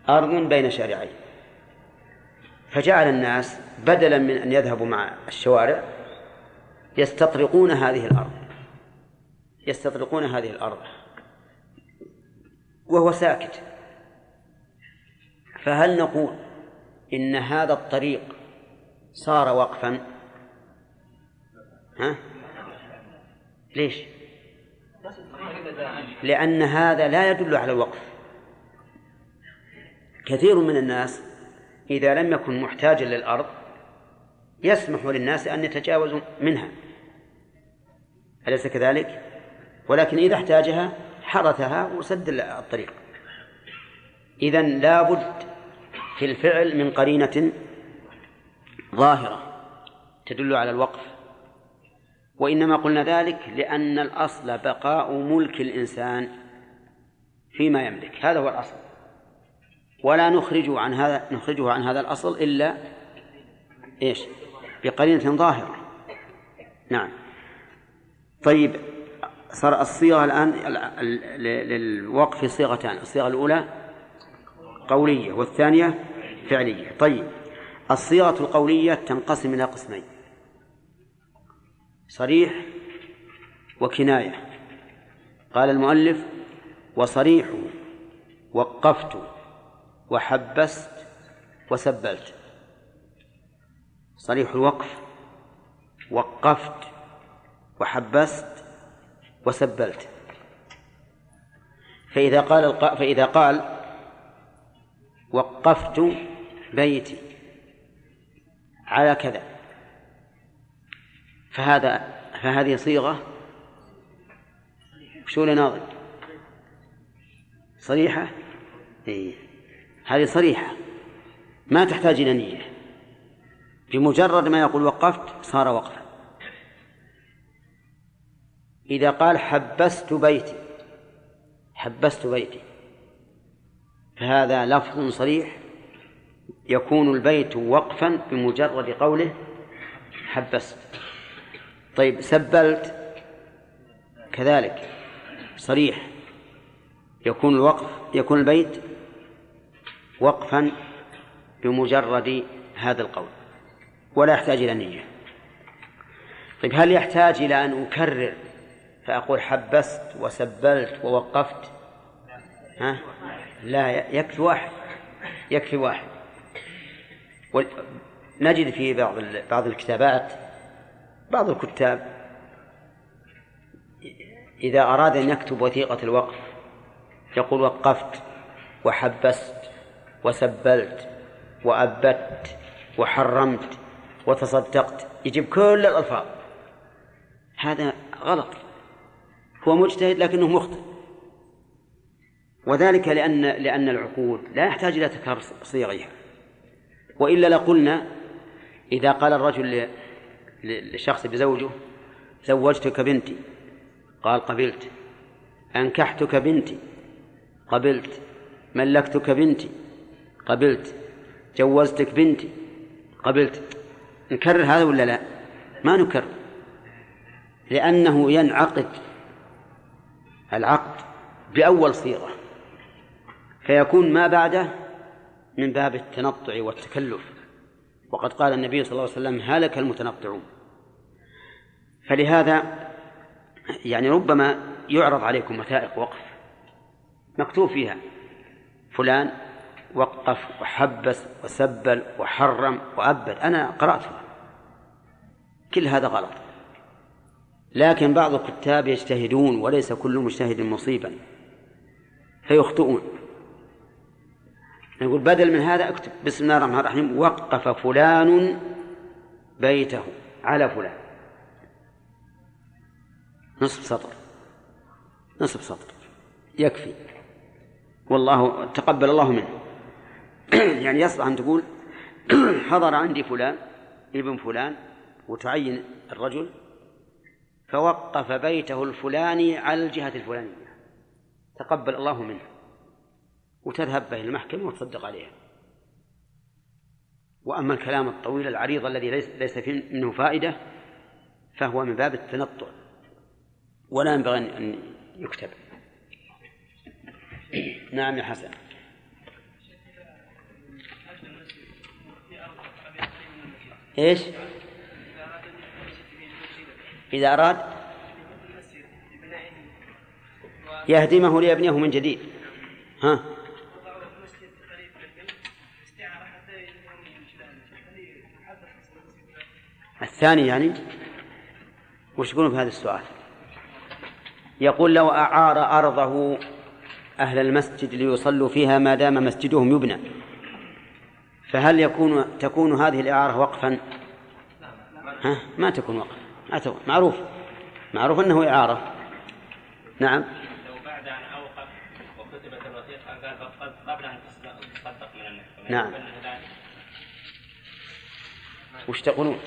أرض بين شارعين فجعل الناس بدلا من أن يذهبوا مع الشوارع يستطرقون هذه الأرض يستطرقون هذه الأرض. وهو ساكت فهل نقول إن هذا الطريق صار وقفا ها؟ ليش؟ لأن هذا لا يدل على الوقف كثير من الناس إذا لم يكن محتاجا للأرض يسمح للناس أن يتجاوزوا منها أليس كذلك؟ ولكن إذا احتاجها حرثها وسد الطريق. إذا لابد في الفعل من قرينة ظاهرة تدل على الوقف. وإنما قلنا ذلك لأن الأصل بقاء ملك الإنسان فيما يملك. هذا هو الأصل. ولا نخرج عن هذا نخرجه عن هذا الأصل إلا إيش؟ بقرينة ظاهرة. نعم. طيب صار الصيغة الآن للوقف صيغتان الصيغة الأولى قولية والثانية فعلية. طيب الصيغة القولية تنقسم إلى قسمين. صريح وكناية. قال المؤلف وصريح وقفت وحبست وسبلت. صريح الوقف وقفت وحبست وسبلت. فإذا قال الق... فإذا قال وقفت بيتي على كذا فهذا فهذه صيغة شو ناظر صريحة؟ إيه. هذه صريحة. ما تحتاج إلى نية. بمجرد ما يقول وقفت صار وقفا. إذا قال حبست بيتي حبست بيتي. فهذا لفظ صريح يكون البيت وقفا بمجرد قوله حبست. طيب سبلت. كذلك صريح. يكون الوقف يكون البيت وقفا بمجرد هذا القول. ولا يحتاج إلى نية. طيب هل يحتاج إلى أن أكرر فأقول حبست وسبلت ووقفت. ها؟ لا يكفي واحد. يكفي واحد. نجد في بعض بعض الكتابات بعض الكتاب إذا أراد أن يكتب وثيقة الوقف يقول وقفت وحبست وسبلت وأبت وحرمت وتصدقت. يجيب كل الألفاظ. هذا غلط. هو مجتهد لكنه مخطئ. وذلك لأن لأن العقود لا يحتاج إلى تكرار صيغها. وإلا لقلنا إذا قال الرجل للشخص بزوجه زوجتك بنتي. قال قبلت. أنكحتك بنتي. قبلت. ملكتك بنتي. قبلت. جوزتك بنتي. قبلت. نكرر هذا ولا لا؟ ما نكرر. لأنه ينعقد العقد بأول صيغة فيكون ما بعده من باب التنطع والتكلف. وقد قال النبي صلى الله عليه وسلم هلك المتنطعون. فلهذا يعني ربما يعرض عليكم وثائق وقف مكتوب فيها فلان وقف وحبس وسبل وحرم وأبد. أنا قرأتها. كل هذا غلط. لكن بعض الكتاب يجتهدون وليس كل مجتهد مصيبا فيخطئون. نقول بدل من هذا اكتب بسم الله الرحمن الرحيم وقف فلان بيته على فلان. نصف سطر نصف سطر يكفي. والله تقبل الله منه. (clears throat) يعني يصلح أن تقول (clears throat) حضر عندي فلان ابن فلان وتعين الرجل فوقف بيته الفلاني على الجهة الفلانية. تقبل الله منه. وتذهب به المحكمة وتصدق عليها. وأما الكلام الطويل العريض الذي ليس ليس فيه منه فائدة فهو من باب التنطع. ولا ينبغي أن يكتب. نعم يا حسن. إيش؟ إذا أراد يهدمه ليبنيه من جديد. ها؟ الثاني يعني وش يقولون في هذا السؤال؟ يقول لو أعار أرضه أهل المسجد ليصلوا فيها ما دام مسجدهم يبنى فهل يكون تكون هذه الإعارة وقفا؟ ها؟ ما تكون وقفا. تكون معروف. معروف أنه إعارة. نعم. لو بعد أن أوقف وكتبت الوثيقة قال قبل أن تصدق من المحكمة نعم. وش تقولون؟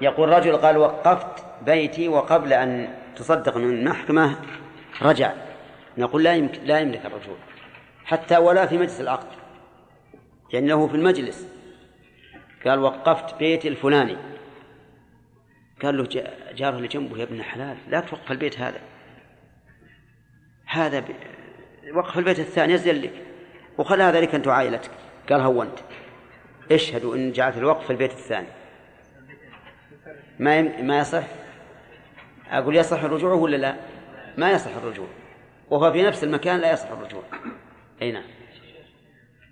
يقول رجل قال وقفت بيتي وقبل أن تصدق من المحكمة رجع. نقول لا يمكن لا يملك الرجوع حتى ولا في مجلس العقد. يعني له في المجلس. قال وقفت بيتي الفلاني. قال له جاره اللي جنبه يا ابن حلال لا توقف البيت هذا. هذا ب... وقف البيت الثاني يزل لك. وخل هذا لك أنت وعائلتك. قال هونت اشهدوا إن جعلت الوقف في البيت الثاني. ما يم... ما يصح؟ أقول يصح الرجوع ولا لا؟ ما يصح الرجوع. وهو في نفس المكان لا يصح الرجوع. أي نعم.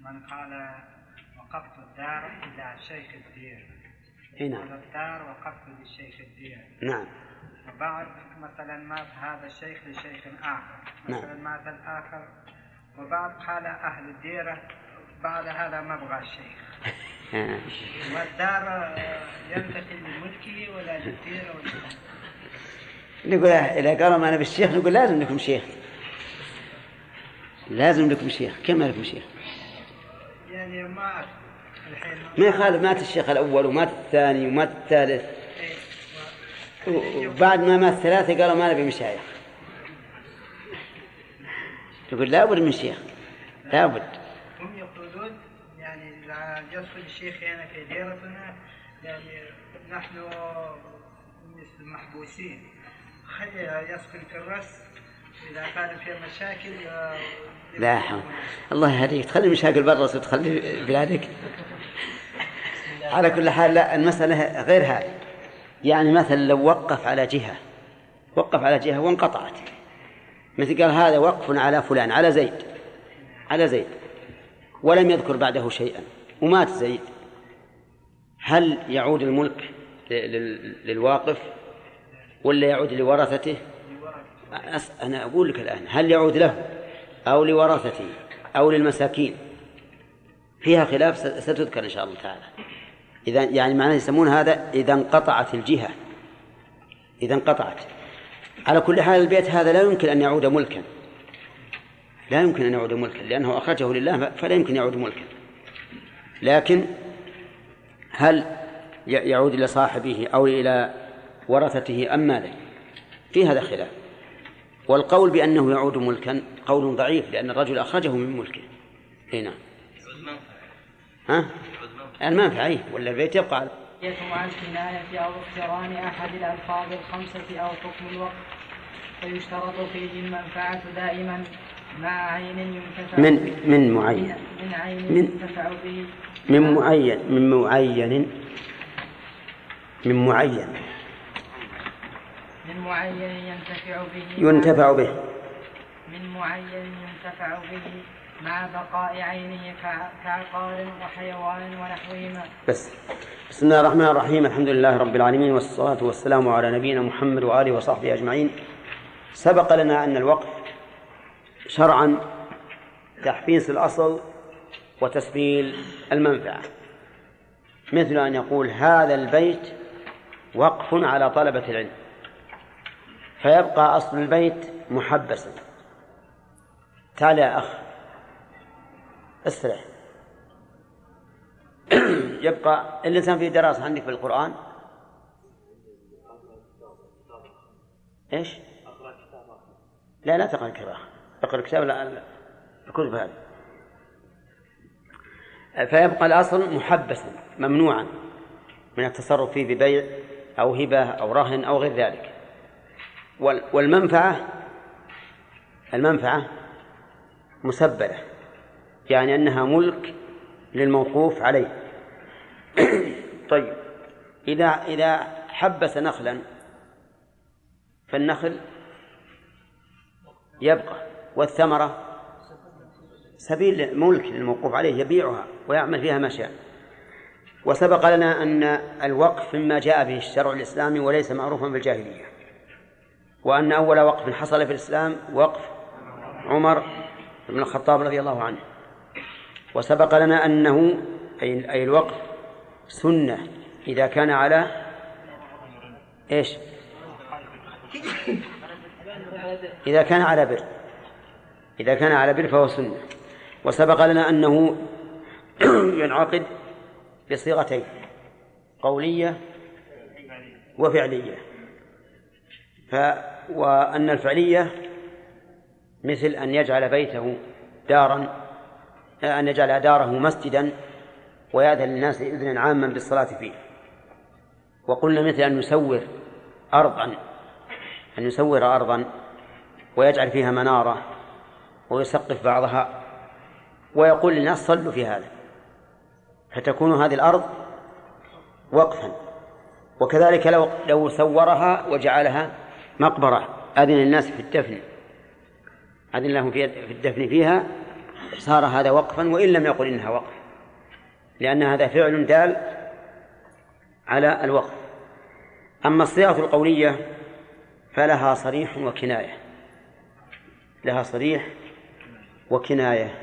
من قال وقفت الدار إلى شيخ الدير نعم. الدار وقفت للشيخ الدير نعم. وبعد مثلا مات هذا الشيخ لشيخ آخر. نعم. مثلا مات الآخر. وبعد قال أهل الديرة بعد هذا ما أبغى الشيخ. (laughs) والدار ينتقل لملكه ولا للديرة ولا نقول إذا قالوا ما أنا بالشيخ نقول لازم لكم شيخ. لازم لكم شيخ. كم لكم شيخ؟ يعني ما ما يخالف مات الشيخ الأول ومات الثاني ومات الثالث. وبعد ما مات ثلاثة قالوا ما نبي مشايخ. تقول لابد من شيخ. لابد. هم يقولون يعني يدخل الشيخ هنا في ديرتنا يعني نحن مثل محبوسين. خلي يسكن في الرأس. إذا كان في مشاكل آه، لا حول. الله يهديك. تخلي مشاكل برا وتخلي بلادك. على كل حال لا المسألة غير هذه يعني مثلا لو وقف على جهة وقف على جهة وانقطعت. مثل قال هذا وقف على فلان على زيد على زيد ولم يذكر بعده شيئا ومات زيد. هل يعود الملك للواقف ولا يعود لورثته؟ أنا أقول لك الآن هل يعود له أو لورثته أو للمساكين؟ فيها خلاف ستذكر إن شاء الله تعالى. إذا يعني معناه يسمون هذا إذا انقطعت الجهة. إذا انقطعت. على كل حال البيت هذا لا يمكن أن يعود ملكا. لا يمكن أن يعود ملكا لأنه أخرجه لله فلا يمكن يعود ملكا. لكن هل يعود إلى صاحبه أو إلى ورثته أم ماذا؟ في هذا خلاف. والقول بأنه يعود ملكا قول ضعيف لأن الرجل أخرجه من ملكه. اي نعم. ها؟ المنفعة أي ولا البيت يبقى على. مع الكناية أو اقتران أحد الألفاظ الخمسة أو حكم الوقت فيشترط فيه المنفعة دائما مع عين ينتفع من من معين. من عين من ينتفع به. من معين من معين. من معين. من معين ينتفع به. ينتفع به. من معين ينتفع به. مع بقاء عينه كعقار وحيوان ونحوهما. بس. بسم الله الرحمن الرحيم. الحمد لله رب العالمين والصلاة والسلام على نبينا محمد وآله وصحبه أجمعين. سبق لنا أن الوقف شرعا تحفيز الأصل وتسبيل المنفعة. مثل أن يقول هذا البيت وقف على طلبة العلم. فيبقى أصل البيت محبسا. تعال يا أخ. استرح (clears throat) يبقى الإنسان في دراسة عندك في القرآن. إيش؟ لا لا تقرأ الكتاب اقرأ الكتاب لا الكتب هذه. فيبقى الأصل محبسا ممنوعا من التصرف فيه ببيع أو هبة أو رهن أو غير ذلك. والمنفعة المنفعة مسبلة. يعني أنها ملك للموقوف عليه. (clears throat) طيب إذا إذا حبس نخلا فالنخل يبقى والثمرة سبيل ملك للموقوف عليه يبيعها ويعمل فيها ما شاء. وسبق لنا أن الوقف مما جاء به الشرع الإسلامي وليس معروفا في الجاهلية وأن أول وقف حصل في الإسلام وقف عمر بن الخطاب رضي الله عنه. وسبق لنا أنه أي الوقف سنة إذا كان على إيش؟ إذا كان على بر. إذا كان على بر فهو سنة. وسبق لنا أنه (clears throat) ينعقد بصيغتين قولية وفعلية. ف وأن الفعلية مثل أن يجعل بيته دارا أن يجعل داره مسجدا ويأذن للناس إذنا عاما بالصلاة فيه. وقلنا مثل أن يسور أرضا أن يسور أرضا ويجعل فيها منارة ويسقف بعضها. ويقول للناس صلوا في هذا فتكون هذه الأرض وقفا. وكذلك لو لو سورها وجعلها مقبرة أذن الناس في الدفن أذن لهم في الدفن فيها صار هذا وقفا وإن لم يقل إنها وقف. لأن هذا فعل دال على الوقف. أما الصيغة القولية فلها صريح وكناية. لها صريح وكناية.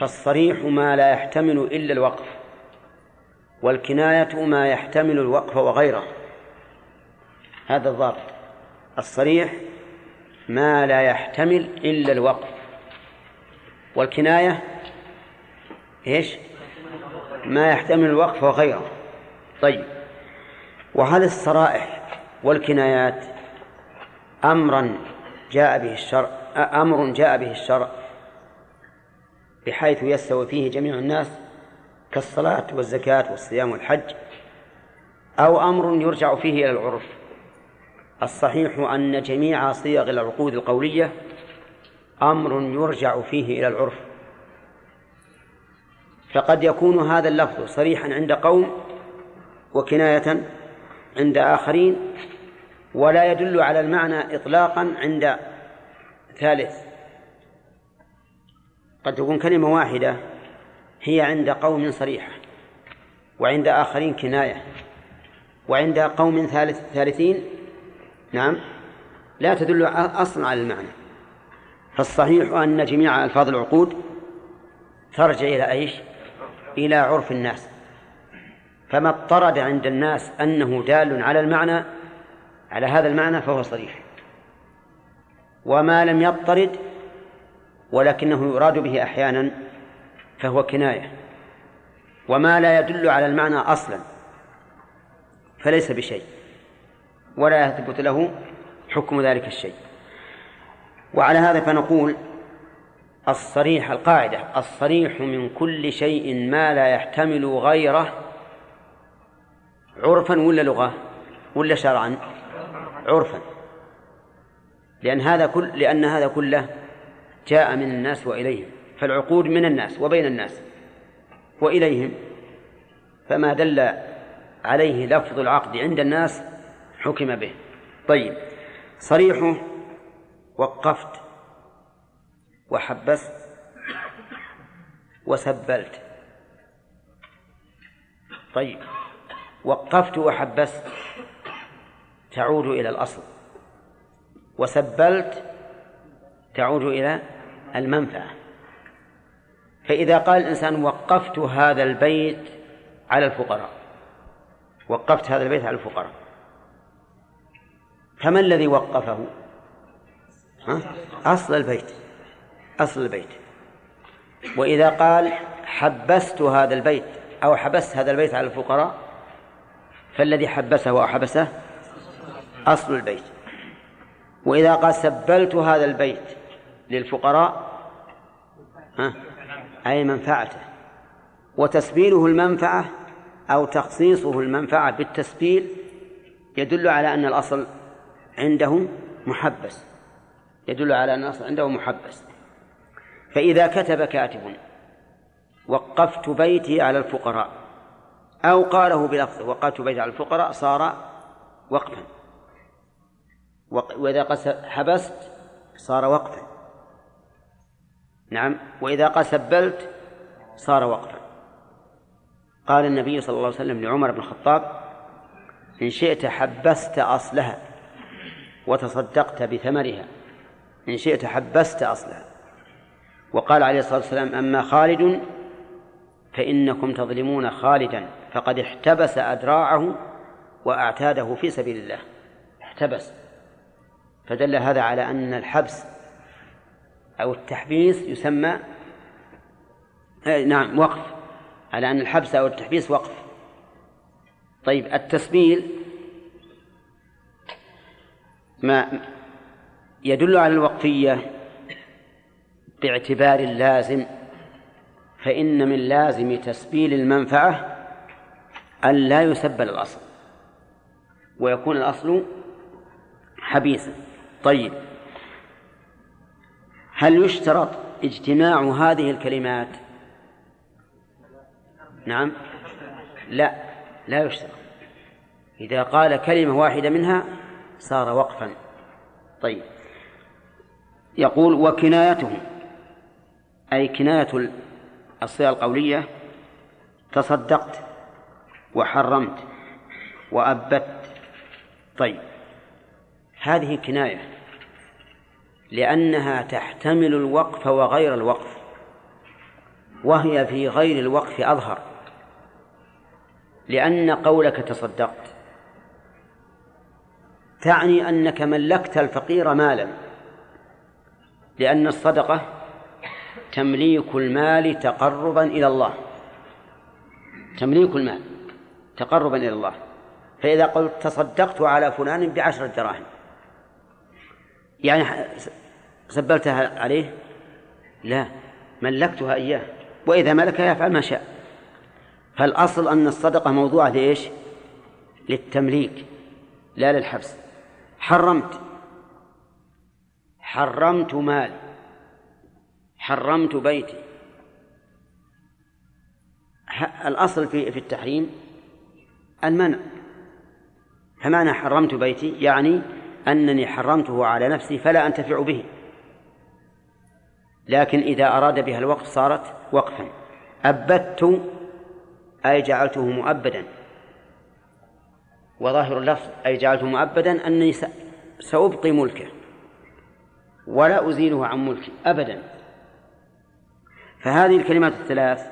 فالصريح ما لا يحتمل إلا الوقف والكناية ما يحتمل الوقف وغيره. هذا الضابط. الصريح ما لا يحتمل إلا الوقف. والكناية إيش؟ ما يحتمل الوقف وغيره. طيب. وهل الصرائح والكنايات أمرا جاء به الشرع أمر جاء به الشرع بحيث يستوي فيه جميع الناس كالصلاة والزكاة والصيام والحج أو أمر يرجع فيه إلى العرف؟ الصحيح أن جميع صيغ العقود القولية أمر يرجع فيه إلى العرف. فقد يكون هذا اللفظ صريحا عند قوم وكناية عند آخرين ولا يدل على المعنى إطلاقا عند ثالث. قد تكون كلمة واحدة هي عند قوم صريحة وعند آخرين كناية وعند قوم ثالث ثالثين نعم لا تدل أصلا على المعنى. فالصحيح أن جميع ألفاظ العقود ترجع إلى إيش؟ إلى عرف الناس. فما اضطرد عند الناس أنه دال على المعنى على هذا المعنى فهو صريح. وما لم يضطرد ولكنه يراد به أحيانا فهو كناية. وما لا يدل على المعنى أصلا فليس بشيء ولا يثبت له حكم ذلك الشيء. وعلى هذا فنقول الصريح القاعدة الصريح من كل شيء ما لا يحتمل غيره. عرفا ولا لغة؟ ولا شرعا؟ عرفا. لأن هذا كل لأن هذا كله جاء من الناس وإليهم. فالعقود من الناس وبين الناس وإليهم. فما دل عليه لفظ العقد عند الناس حكم به. طيب صريحه وقفت وحبست وسبلت طيب وقفت وحبست تعود إلى الأصل وسبلت تعود إلى المنفعة فإذا قال الإنسان وقفت هذا البيت على الفقراء وقفت هذا البيت على الفقراء فما الذي وقفه؟ أصل البيت. أصل البيت. وإذا قال حبست هذا البيت أو حبست هذا البيت على الفقراء فالذي حبسه أو حبسه أصل البيت. وإذا قال سبلت هذا البيت للفقراء أي منفعته. وتسبيله المنفعة أو تخصيصه المنفعة بالتسبيل يدل على أن الأصل عنده محبس. يدل على أن الأصل عنده محبس. فإذا كتب كاتب وقفت بيتي على الفقراء أو قاله بلفظ وقفت بيتي على الفقراء صار وقفا. وإذا حبست صار وقفا. نعم. وإذا قال صار وقفا. قال النبي صلى الله عليه وسلم لعمر بن الخطاب إن شئت حبست أصلها وتصدقت بثمرها إن شئت حبست أصلها وقال عليه الصلاة والسلام أما خالد فإنكم تظلمون خالدا فقد احتبس أدراعه وأعتاده في سبيل الله. احتبس. فدل هذا على أن الحبس أو التحبيس يسمى نعم وقف. على أن الحبس أو التحبيس وقف. طيب التسبيل ما يدل على الوقفية باعتبار اللازم فإن من لازم تسبيل المنفعة أن لا يسبل الأصل ويكون الأصل حبيسا. طيب هل يشترط اجتماع هذه الكلمات؟ نعم. لا لا يشترط. إذا قال كلمة واحدة منها صار وقفا. طيب. يقول وكنايته أي كناية الصيغة القولية تصدقت وحرمت وأبت. طيب هذه كناية لأنها تحتمل الوقف وغير الوقف وهي في غير الوقف أظهر لأن قولك تصدقت. تعني أنك ملكت الفقير مالا. لأن الصدقة تمليك المال تقربا إلى الله. تمليك المال تقربا إلى الله. فإذا قلت تصدقت على فلان بعشرة دراهم يعني سبلتها عليه؟ لا ملكتها إياه. وإذا ملكها يفعل ما شاء. فالأصل أن الصدقة موضوعة لإيش؟ للتمليك لا للحبس. حرمت. حرمت مال حرمت بيتي. الأصل في في التحريم المنع. فمعنى حرمت بيتي يعني أنني حرمته على نفسي فلا أنتفع به. لكن إذا أراد بها الوقف صارت وقفا. أبدت أي جعلته مؤبدا. وظاهر اللفظ أي جعلته مؤبدا أنني سأبقي ملكه. ولا أزيله عن ملكي أبدا. فهذه الكلمات الثلاث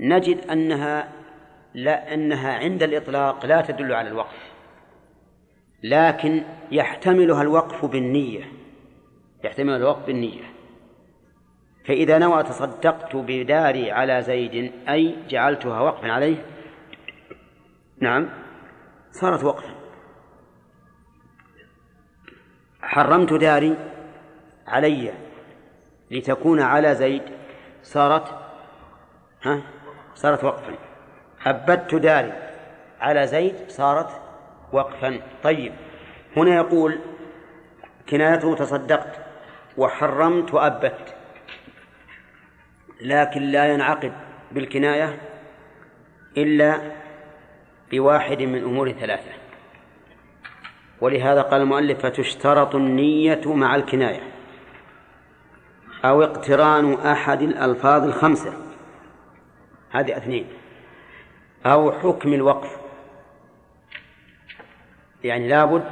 نجد أنها لا أنها عند الإطلاق لا تدل على الوقف لكن يحتملها الوقف بالنية يحتمل الوقف بالنية. فإذا نوى تصدقت بداري على زيد أي جعلتها وقفا عليه نعم صارت وقفا. حرمت داري علي لتكون على زيد صارت ها؟ صارت وقفا. أبدت داري على زيد صارت وقفا. طيب هنا يقول كنايته تصدقت وحرمت وأبت لكن لا ينعقد بالكناية إلا بواحد من أمور ثلاثة. ولهذا قال المؤلف فتشترط النية مع الكناية. أو اقتران أحد الألفاظ الخمسة. هذه اثنين. أو حكم الوقف. يعني لابد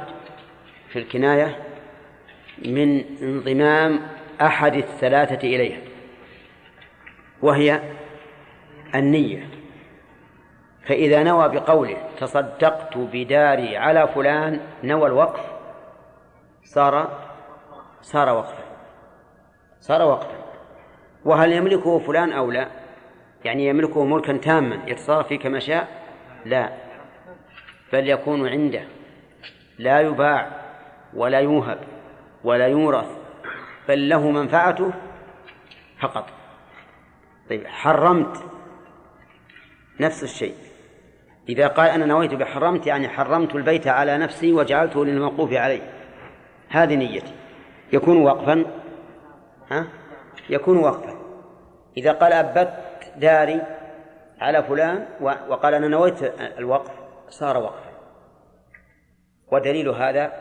في الكناية من انضمام أحد الثلاثة إليها. وهي النية. فإذا نوى بقوله تصدقت بداري على فلان نوى الوقف صار صار وقفا. صار وقفا وهل يملكه فلان أو لا؟ يعني يملكه ملكا تاما يتصرف فيه كما شاء؟ لا. بل يكون عنده. لا يباع ولا يوهب ولا يورث بل له منفعته فقط. طيب حرمت نفس الشيء. إذا قال أنا نويت بحرمت يعني حرمت البيت على نفسي وجعلته للموقوف عليه. هذه نيتي. يكون وقفا ها؟ يكون وقفا. إذا قال أبت داري على فلان وقال أنا نويت الوقف صار وقفا. ودليل هذا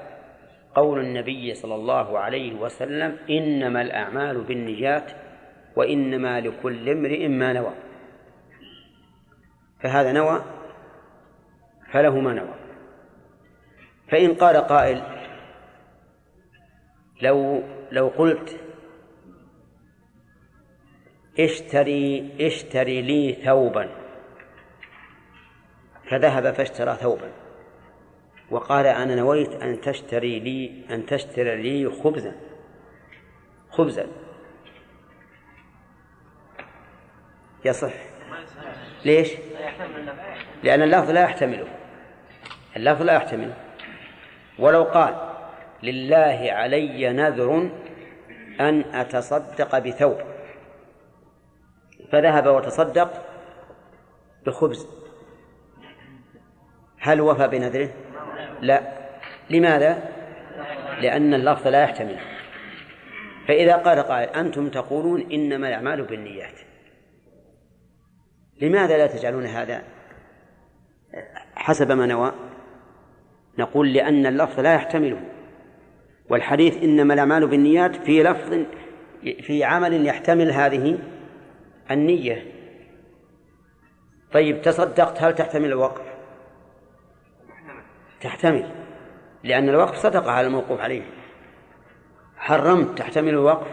قول النبي صلى الله عليه وسلم إنما الأعمال بالنيات وإنما لكل امرئ ما نوى. فهذا نوى فله ما نوى. فإن قال قائل لو لو قلت اشتري اشتري لي ثوبا. فذهب فاشترى ثوبا. وقال أنا نويت أن تشتري لي أن تشتري لي خبزا. خبزا. يصح. ليش؟ لأن اللفظ لا يحتمله اللفظ لا يحتمله ولو قال لله علي نذر أن أتصدق بثوب. فذهب وتصدق بخبز هل وفى بنذره؟ لا. لماذا؟ لأن اللفظ لا يحتمله فإذا قال قائل أنتم تقولون إنما الأعمال بالنيات. لماذا لا تجعلون هذا حسب ما نوى؟ نقول لأن اللفظ لا يحتمله. والحديث إنما الأعمال بالنيات في لفظ في عمل يحتمل هذه النية. طيب تصدقت هل تحتمل الوقف؟ تحتمل لأن الوقف صدقة على الموقوف عليه. حرمت تحتمل الوقف؟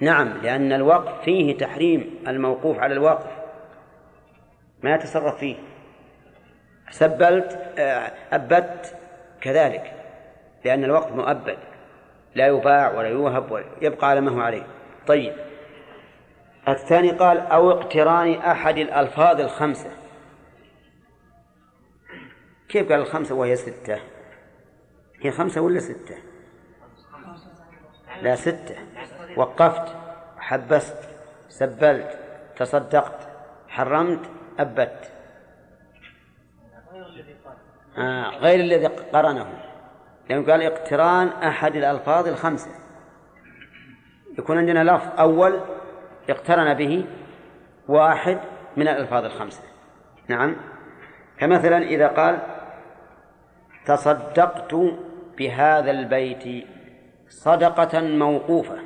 نعم لأن الوقف فيه تحريم الموقوف على الوقف. ما يتصرف فيه. سبلت آه، أبت كذلك لأن الوقت مؤبد لا يباع ولا يوهب يبقى على ما هو عليه. طيب الثاني قال أو اقتران أحد الألفاظ الخمسة. كيف قال الخمسة وهي ستة؟ هي خمسة ولا ستة؟ لا ستة. وقفت حبست سبلت تصدقت حرمت أبت. آه غير الذي قرنه. لأنه قال اقتران أحد الألفاظ الخمسة. يكون عندنا لفظ أول اقترن به واحد من الألفاظ الخمسة. نعم. كمثلا إذا قال تصدقت بهذا البيت صدقة موقوفة.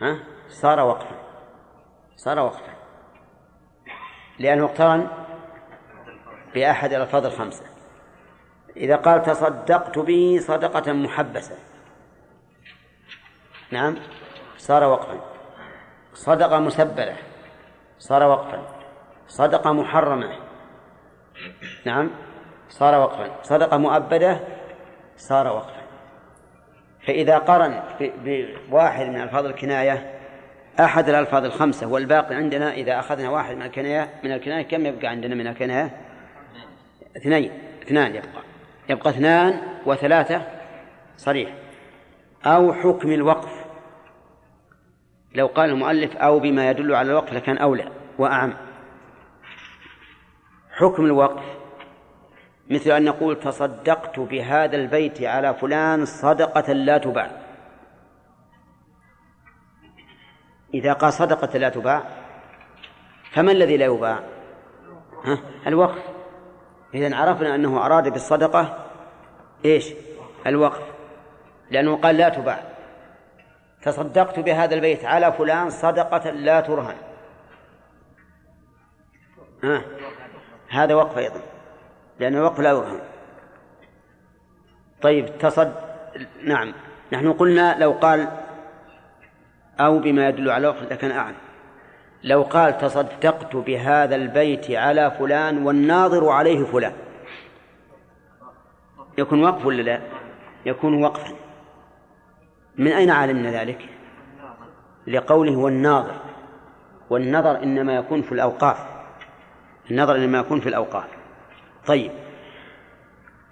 ها؟ صار وقفا. صار وقفا. لأنه اقترن بأحد الألفاظ الخمسة. إذا قال تصدقت به صدقة محبسة. نعم. صار وقفا صدقة مسبلة. صار وقفا صدقة محرمة. نعم. صار وقفا صدقة مؤبدة. صار وقفا فإذا قرن بواحد من ألفاظ الكناية أحد الألفاظ الخمسة والباقي عندنا إذا أخذنا واحد من الكناية من الكناية كم يبقى عندنا من الكناية؟ اثنين. اثنان يبقى. يبقى اثنان وثلاثة صريح. أو حكم الوقف. لو قال المؤلف أو بما يدل على الوقف لكان أولى وأعم حكم الوقف مثل أن نقول تصدقت بهذا البيت على فلان صدقة لا تباع إذا قال صدقة لا تباع فما الذي لا يباع؟ ها؟ الوقف إذا عرفنا أنه أراد بالصدقة إيش؟ الوقف لأنه قال لا تباع تصدقت بهذا البيت على فلان صدقة لا ترهن. ها؟ هذا وقف أيضا لأن الوقف لا يرهن. طيب تصد نعم. نحن قلنا لو قال أو بما يدل على الوقف لكان أعلم. لو قال تصدقت بهذا البيت على فلان والناظر عليه فلان يكون وقف ولا لا؟ يكون وقفا. من أين علمنا ذلك؟ لقوله والناظر. والنظر إنما يكون في الأوقاف. النظر إنما يكون في الأوقاف. طيب.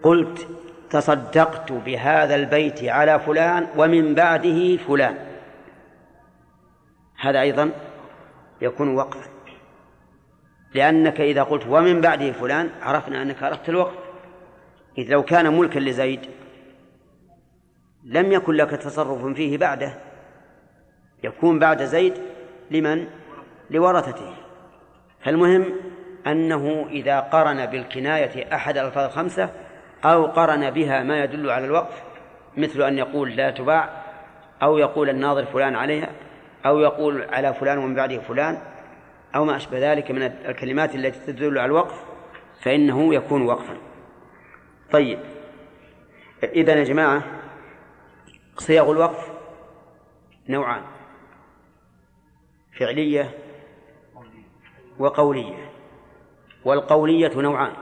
قلت تصدقت بهذا البيت على فلان ومن بعده فلان. هذا أيضا يكون وقفا. لأنك إذا قلت ومن بعده فلان عرفنا أنك أردت الوقف إذ لو كان ملكا لزيد لم يكن لك تصرف فيه بعده. يكون بعد زيد لمن؟ لورثته. فالمهم أنه إذا قرن بالكناية أحد الألفاظ الخمسة أو قرن بها ما يدل على الوقف مثل أن يقول لا تباع أو يقول الناظر فلان عليها أو يقول على فلان ومن بعده فلان أو ما أشبه ذلك من الكلمات التي تدل على الوقف فإنه يكون وقفا. طيب. إذا يا جماعة صيغ الوقف نوعان فعلية وقولية والقولية نوعان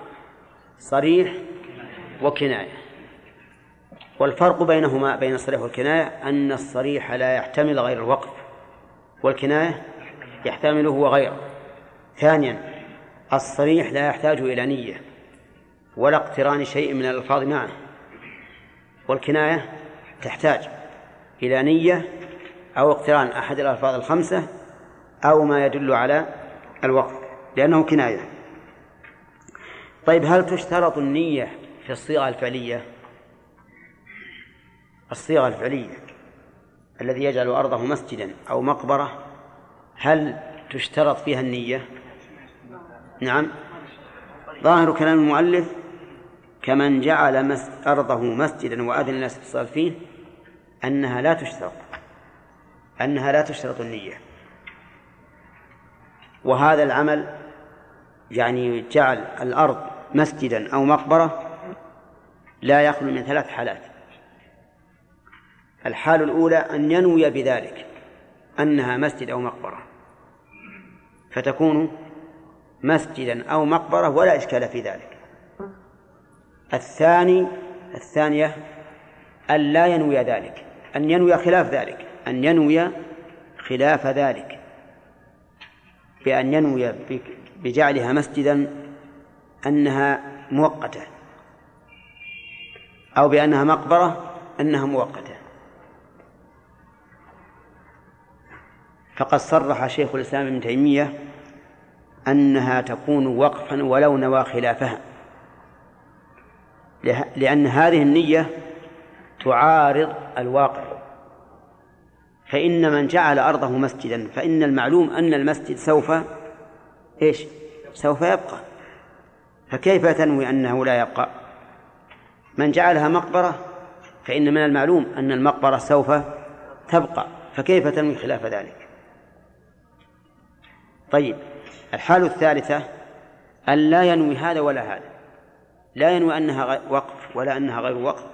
صريح وكناية. والفرق بينهما بين الصريح والكناية أن الصريح لا يحتمل غير الوقف والكناية يحتمله وغيره ثانيا الصريح لا يحتاج إلى نية ولا اقتران شيء من الألفاظ معه والكناية تحتاج إلى نية أو اقتران أحد الألفاظ الخمسة أو ما يدل على الوقف لأنه كناية. طيب هل تشترط النية في الصيغة الفعلية؟ الصيغة الفعلية الذي يجعل أرضه مسجدا أو مقبرة هل تشترط فيها النية؟ نعم. ظاهر كلام المؤلف كمن جعل أرضه مسجدا وأذن الناس بالصلاة فيه أنها لا تشترط أنها لا تشترط النية. وهذا العمل يعني جعل الأرض مسجدا أو مقبرة لا يخلو من ثلاث حالات. الحال الأولى أن ينوي بذلك أنها مسجد أو مقبرة. فتكون مسجدا أو مقبرة ولا إشكال في ذلك. الثاني الثانية أن لا ينوي ذلك أن ينوي خلاف ذلك أن ينوي خلاف ذلك. بأن ينوي بجعلها مسجدا أنها مؤقتة أو بأنها مقبرة أنها مؤقتة. فقد صرح شيخ الإسلام ابن تيمية أنها تكون وقفا ولو نوى خلافها. لأن هذه النية تعارض الواقع. فإن من جعل أرضه مسجدا فإن المعلوم أن المسجد سوف إيش؟ سوف يبقى. فكيف تنوي أنه لا يبقى؟ من جعلها مقبرة فإن من المعلوم أن المقبرة سوف تبقى. فكيف تنوي خلاف ذلك؟ طيب الحالة الثالثة أن لا ينوي هذا ولا هذا. لا ينوي أنها وقف ولا أنها غير وقف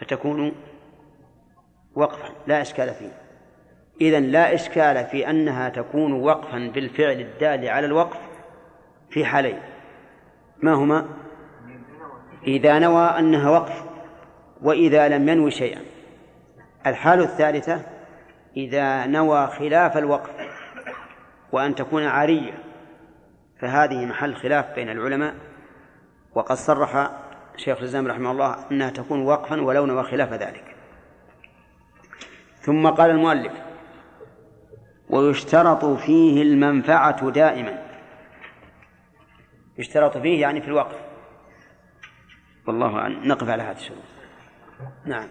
فتكون وقفا لا إشكال فيه. إذا لا إشكال في أنها تكون وقفا بالفعل الدال على الوقف في حالين. ما هما؟ إذا نوى أنها وقف وإذا لم ينوي شيئا. الحالة الثالثة إذا نوى خلاف الوقف وأن تكون عارية فهذه محل خلاف بين العلماء. وقد صرح شيخ الإسلام رحمه الله أنها تكون وقفا ولو نوى خلاف ذلك. ثم قال المؤلف ويشترط فيه المنفعة دائما. يشترط فيه يعني في الوقف. والله أعلم نقف على هذا الشروط نعم.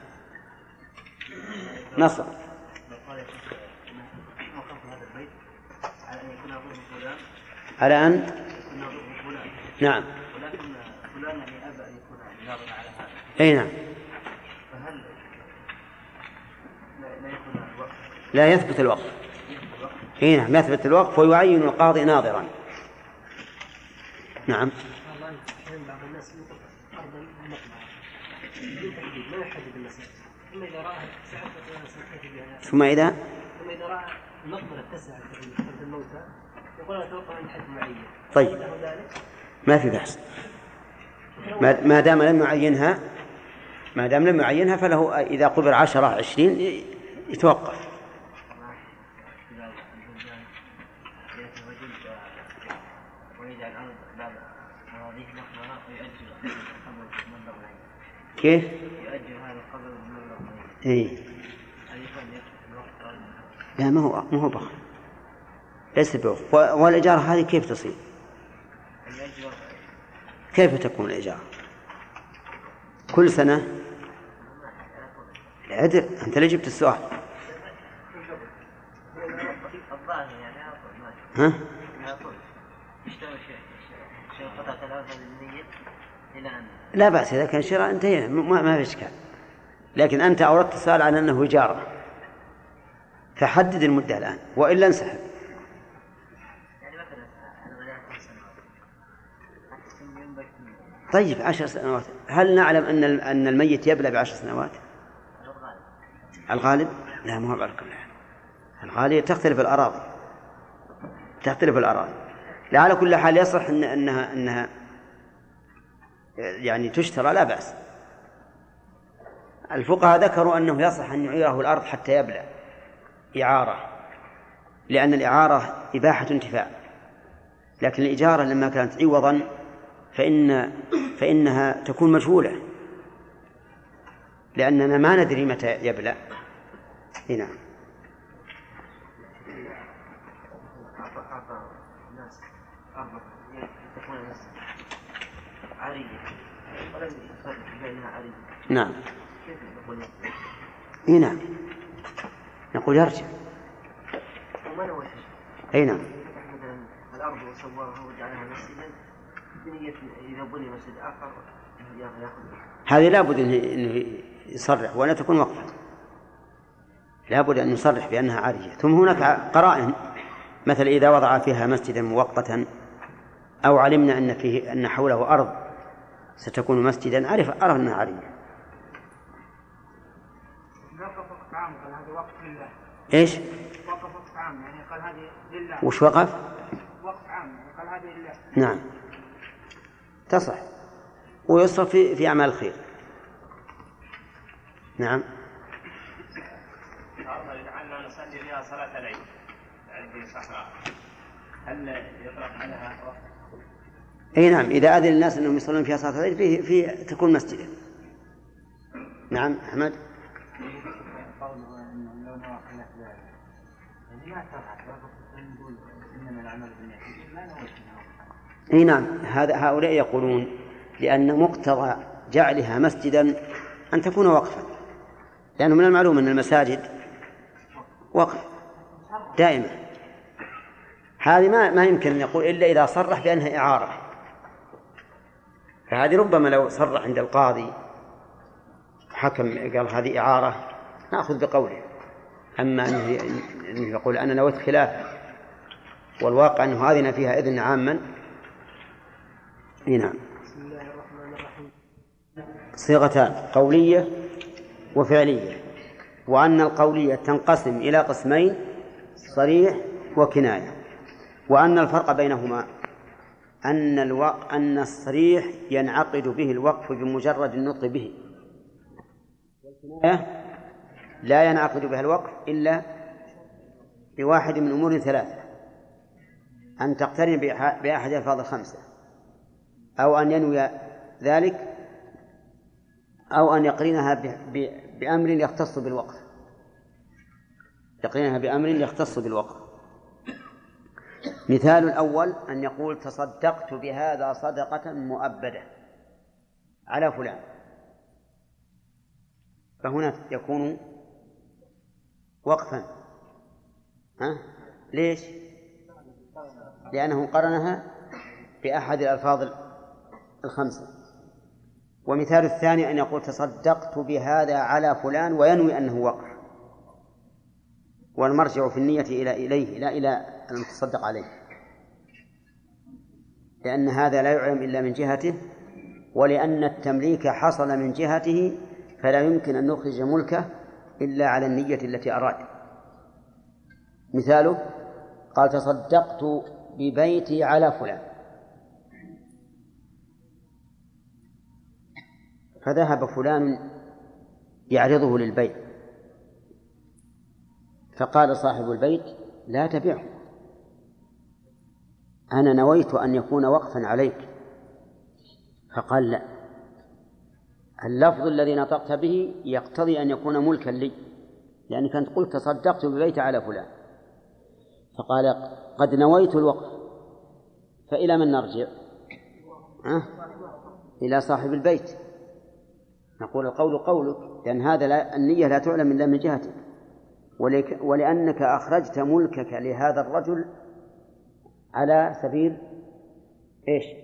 نصر. على أن؟ نعم. أي نعم. فهل لا يكون لا يثبت الوقف. أي نعم يثبت الوقف ويعين القاضي ناظرا. نعم. ثم راى ثم راى المقبره تسع في الموتى يقول أنا أتوقع عند حد معين طيب ما في بحث ما دام لم يعينها ما دام لم يعينها فله إذا قبر عشرة عشرين يتوقف كيف؟ يؤجل هذا قبل مبلغ العين هذا يكون الوقت لا ما هو ما هو بخل ليس و- والإجارة هذه كيف تصير؟ كيف تكون الإجارة؟ كل سنة؟ عدل أنت اللي جبت السؤال؟ ها؟ لا بأس إذا كان شراء انتهينا. ما, في إشكال. لكن أنت أوردت السؤال على أنه إجارة. فحدد المدة الآن وإلا انسحب يعني مثلا أنا بدأت خمس سنوات أحسن ينبت طيب عشر سنوات. هل نعلم أن أن الميت يبلى بعشر سنوات؟ الغالب. الغالب؟ لا ما هو على كل حال الغالب تختلف الأراضي. تختلف الأراضي. لا على كل حال يصح إن أنها أنها يعني تشترى لا بأس. الفقهاء ذكروا أنه يصح أن يعيره الأرض حتى يبلى. إعارة. لأن الإعارة إباحة انتفاع لكن الإجارة لما كانت عوضا فإن فإنها تكون مجهولة. لأننا ما ندري متى يبلى إي نعم. نعم. إي نعم. نقول يرجع. وما نوى شيء إي نعم. الأرض وسواها وجعلها بنية إذا بني مسجد آخر ياخذ هذه لابد انه يصرح ولا تكون وقفا لابد أن يصرح بأنها عاريه ثم هناك قرائن مثل إذا وضع فيها مسجدا مؤقتا أو علمنا أن فيه أن حوله أرض ستكون مسجدا عرف هذا وقف لله. إيش؟ وقف وقف عام يعني قال هذه لله. وش وقف؟ وقف عام يعني قال هذه لله. نعم. تصح. ويصرف في في أعمال الخير. نعم. يجعلنا نصلي فيها صلاة العيد عندي صحراء هل يطلق عليها؟ أي نعم إذا أذن الناس أنهم يصلون فيها صلاة العيد فيه في تكون مسجدا نعم أحمد. قوله انه لو نوى خلاف ذلك يعني ما صرحت وقف نقول انما العمل بالنية ما نويت إي نعم. هذا هؤلاء يقولون لأن مقتضى جعلها مسجدا أن تكون وقفا لأنه من المعلوم أن المساجد وقف دائما. هذه ما ما يمكن أن يقول إلا إذا صرح بأنها إعارة. فهذه ربما لو صرح عند القاضي حكم قال هذه إعارة نأخذ بقوله. أنه أنه يقول أنا نويت خلافه والواقع أنه هذه فيها إذن عاما إي نعم. بسم الله الرحمن الرحيم. صيغتان قولية وفعلية. وأن القولية تنقسم إلى قسمين صريح وكناية. وأن الفرق بينهما أن الوق... أن الصريح ينعقد به الوقف بمجرد النطق به. والكناية لا ينعقد بها الوقف إلا بواحد من أمور ثلاثة. أن تقترن بأح- بأحد الألفاظ الخمسة أو أن ينوي ذلك أو أن يقرنها بأمر يختص بالوقف يقرنها بأمر يختص بالوقف مثال الأول أن يقول تصدقت بهذا صدقة مؤبدة على فلان فهنا يكون وقفا ها؟ ليش؟ لأنه قرنها بأحد الألفاظ الخمسة. ومثال الثاني أن يقول تصدقت بهذا على فلان وينوي أنه وقف والمرجع في النية إلى إليه لا إلى المتصدق عليه. لأن هذا لا يعلم إلا من جهته ولأن التمليك حصل من جهته فلا يمكن أن نخرج ملكه إلا على النية التي أراد. مثاله قال تصدقت ببيتي على فلان. فذهب فلان يعرضه للبيع. فقال صاحب البيت لا تبعه أنا نويت أن يكون وقفا عليك. فقال لا. اللفظ الذي نطقت به يقتضي أن يكون ملكا لي لأنك أنت قلت تصدقت ببيت على فلان. فقال قد نويت الوقف فإلى من نرجع؟ أه؟ إلى صاحب البيت. نقول القول قولك لأن هذا لا النية لا تعلم إلا من جهتك ولأنك أخرجت ملكك لهذا الرجل على سبيل إيش؟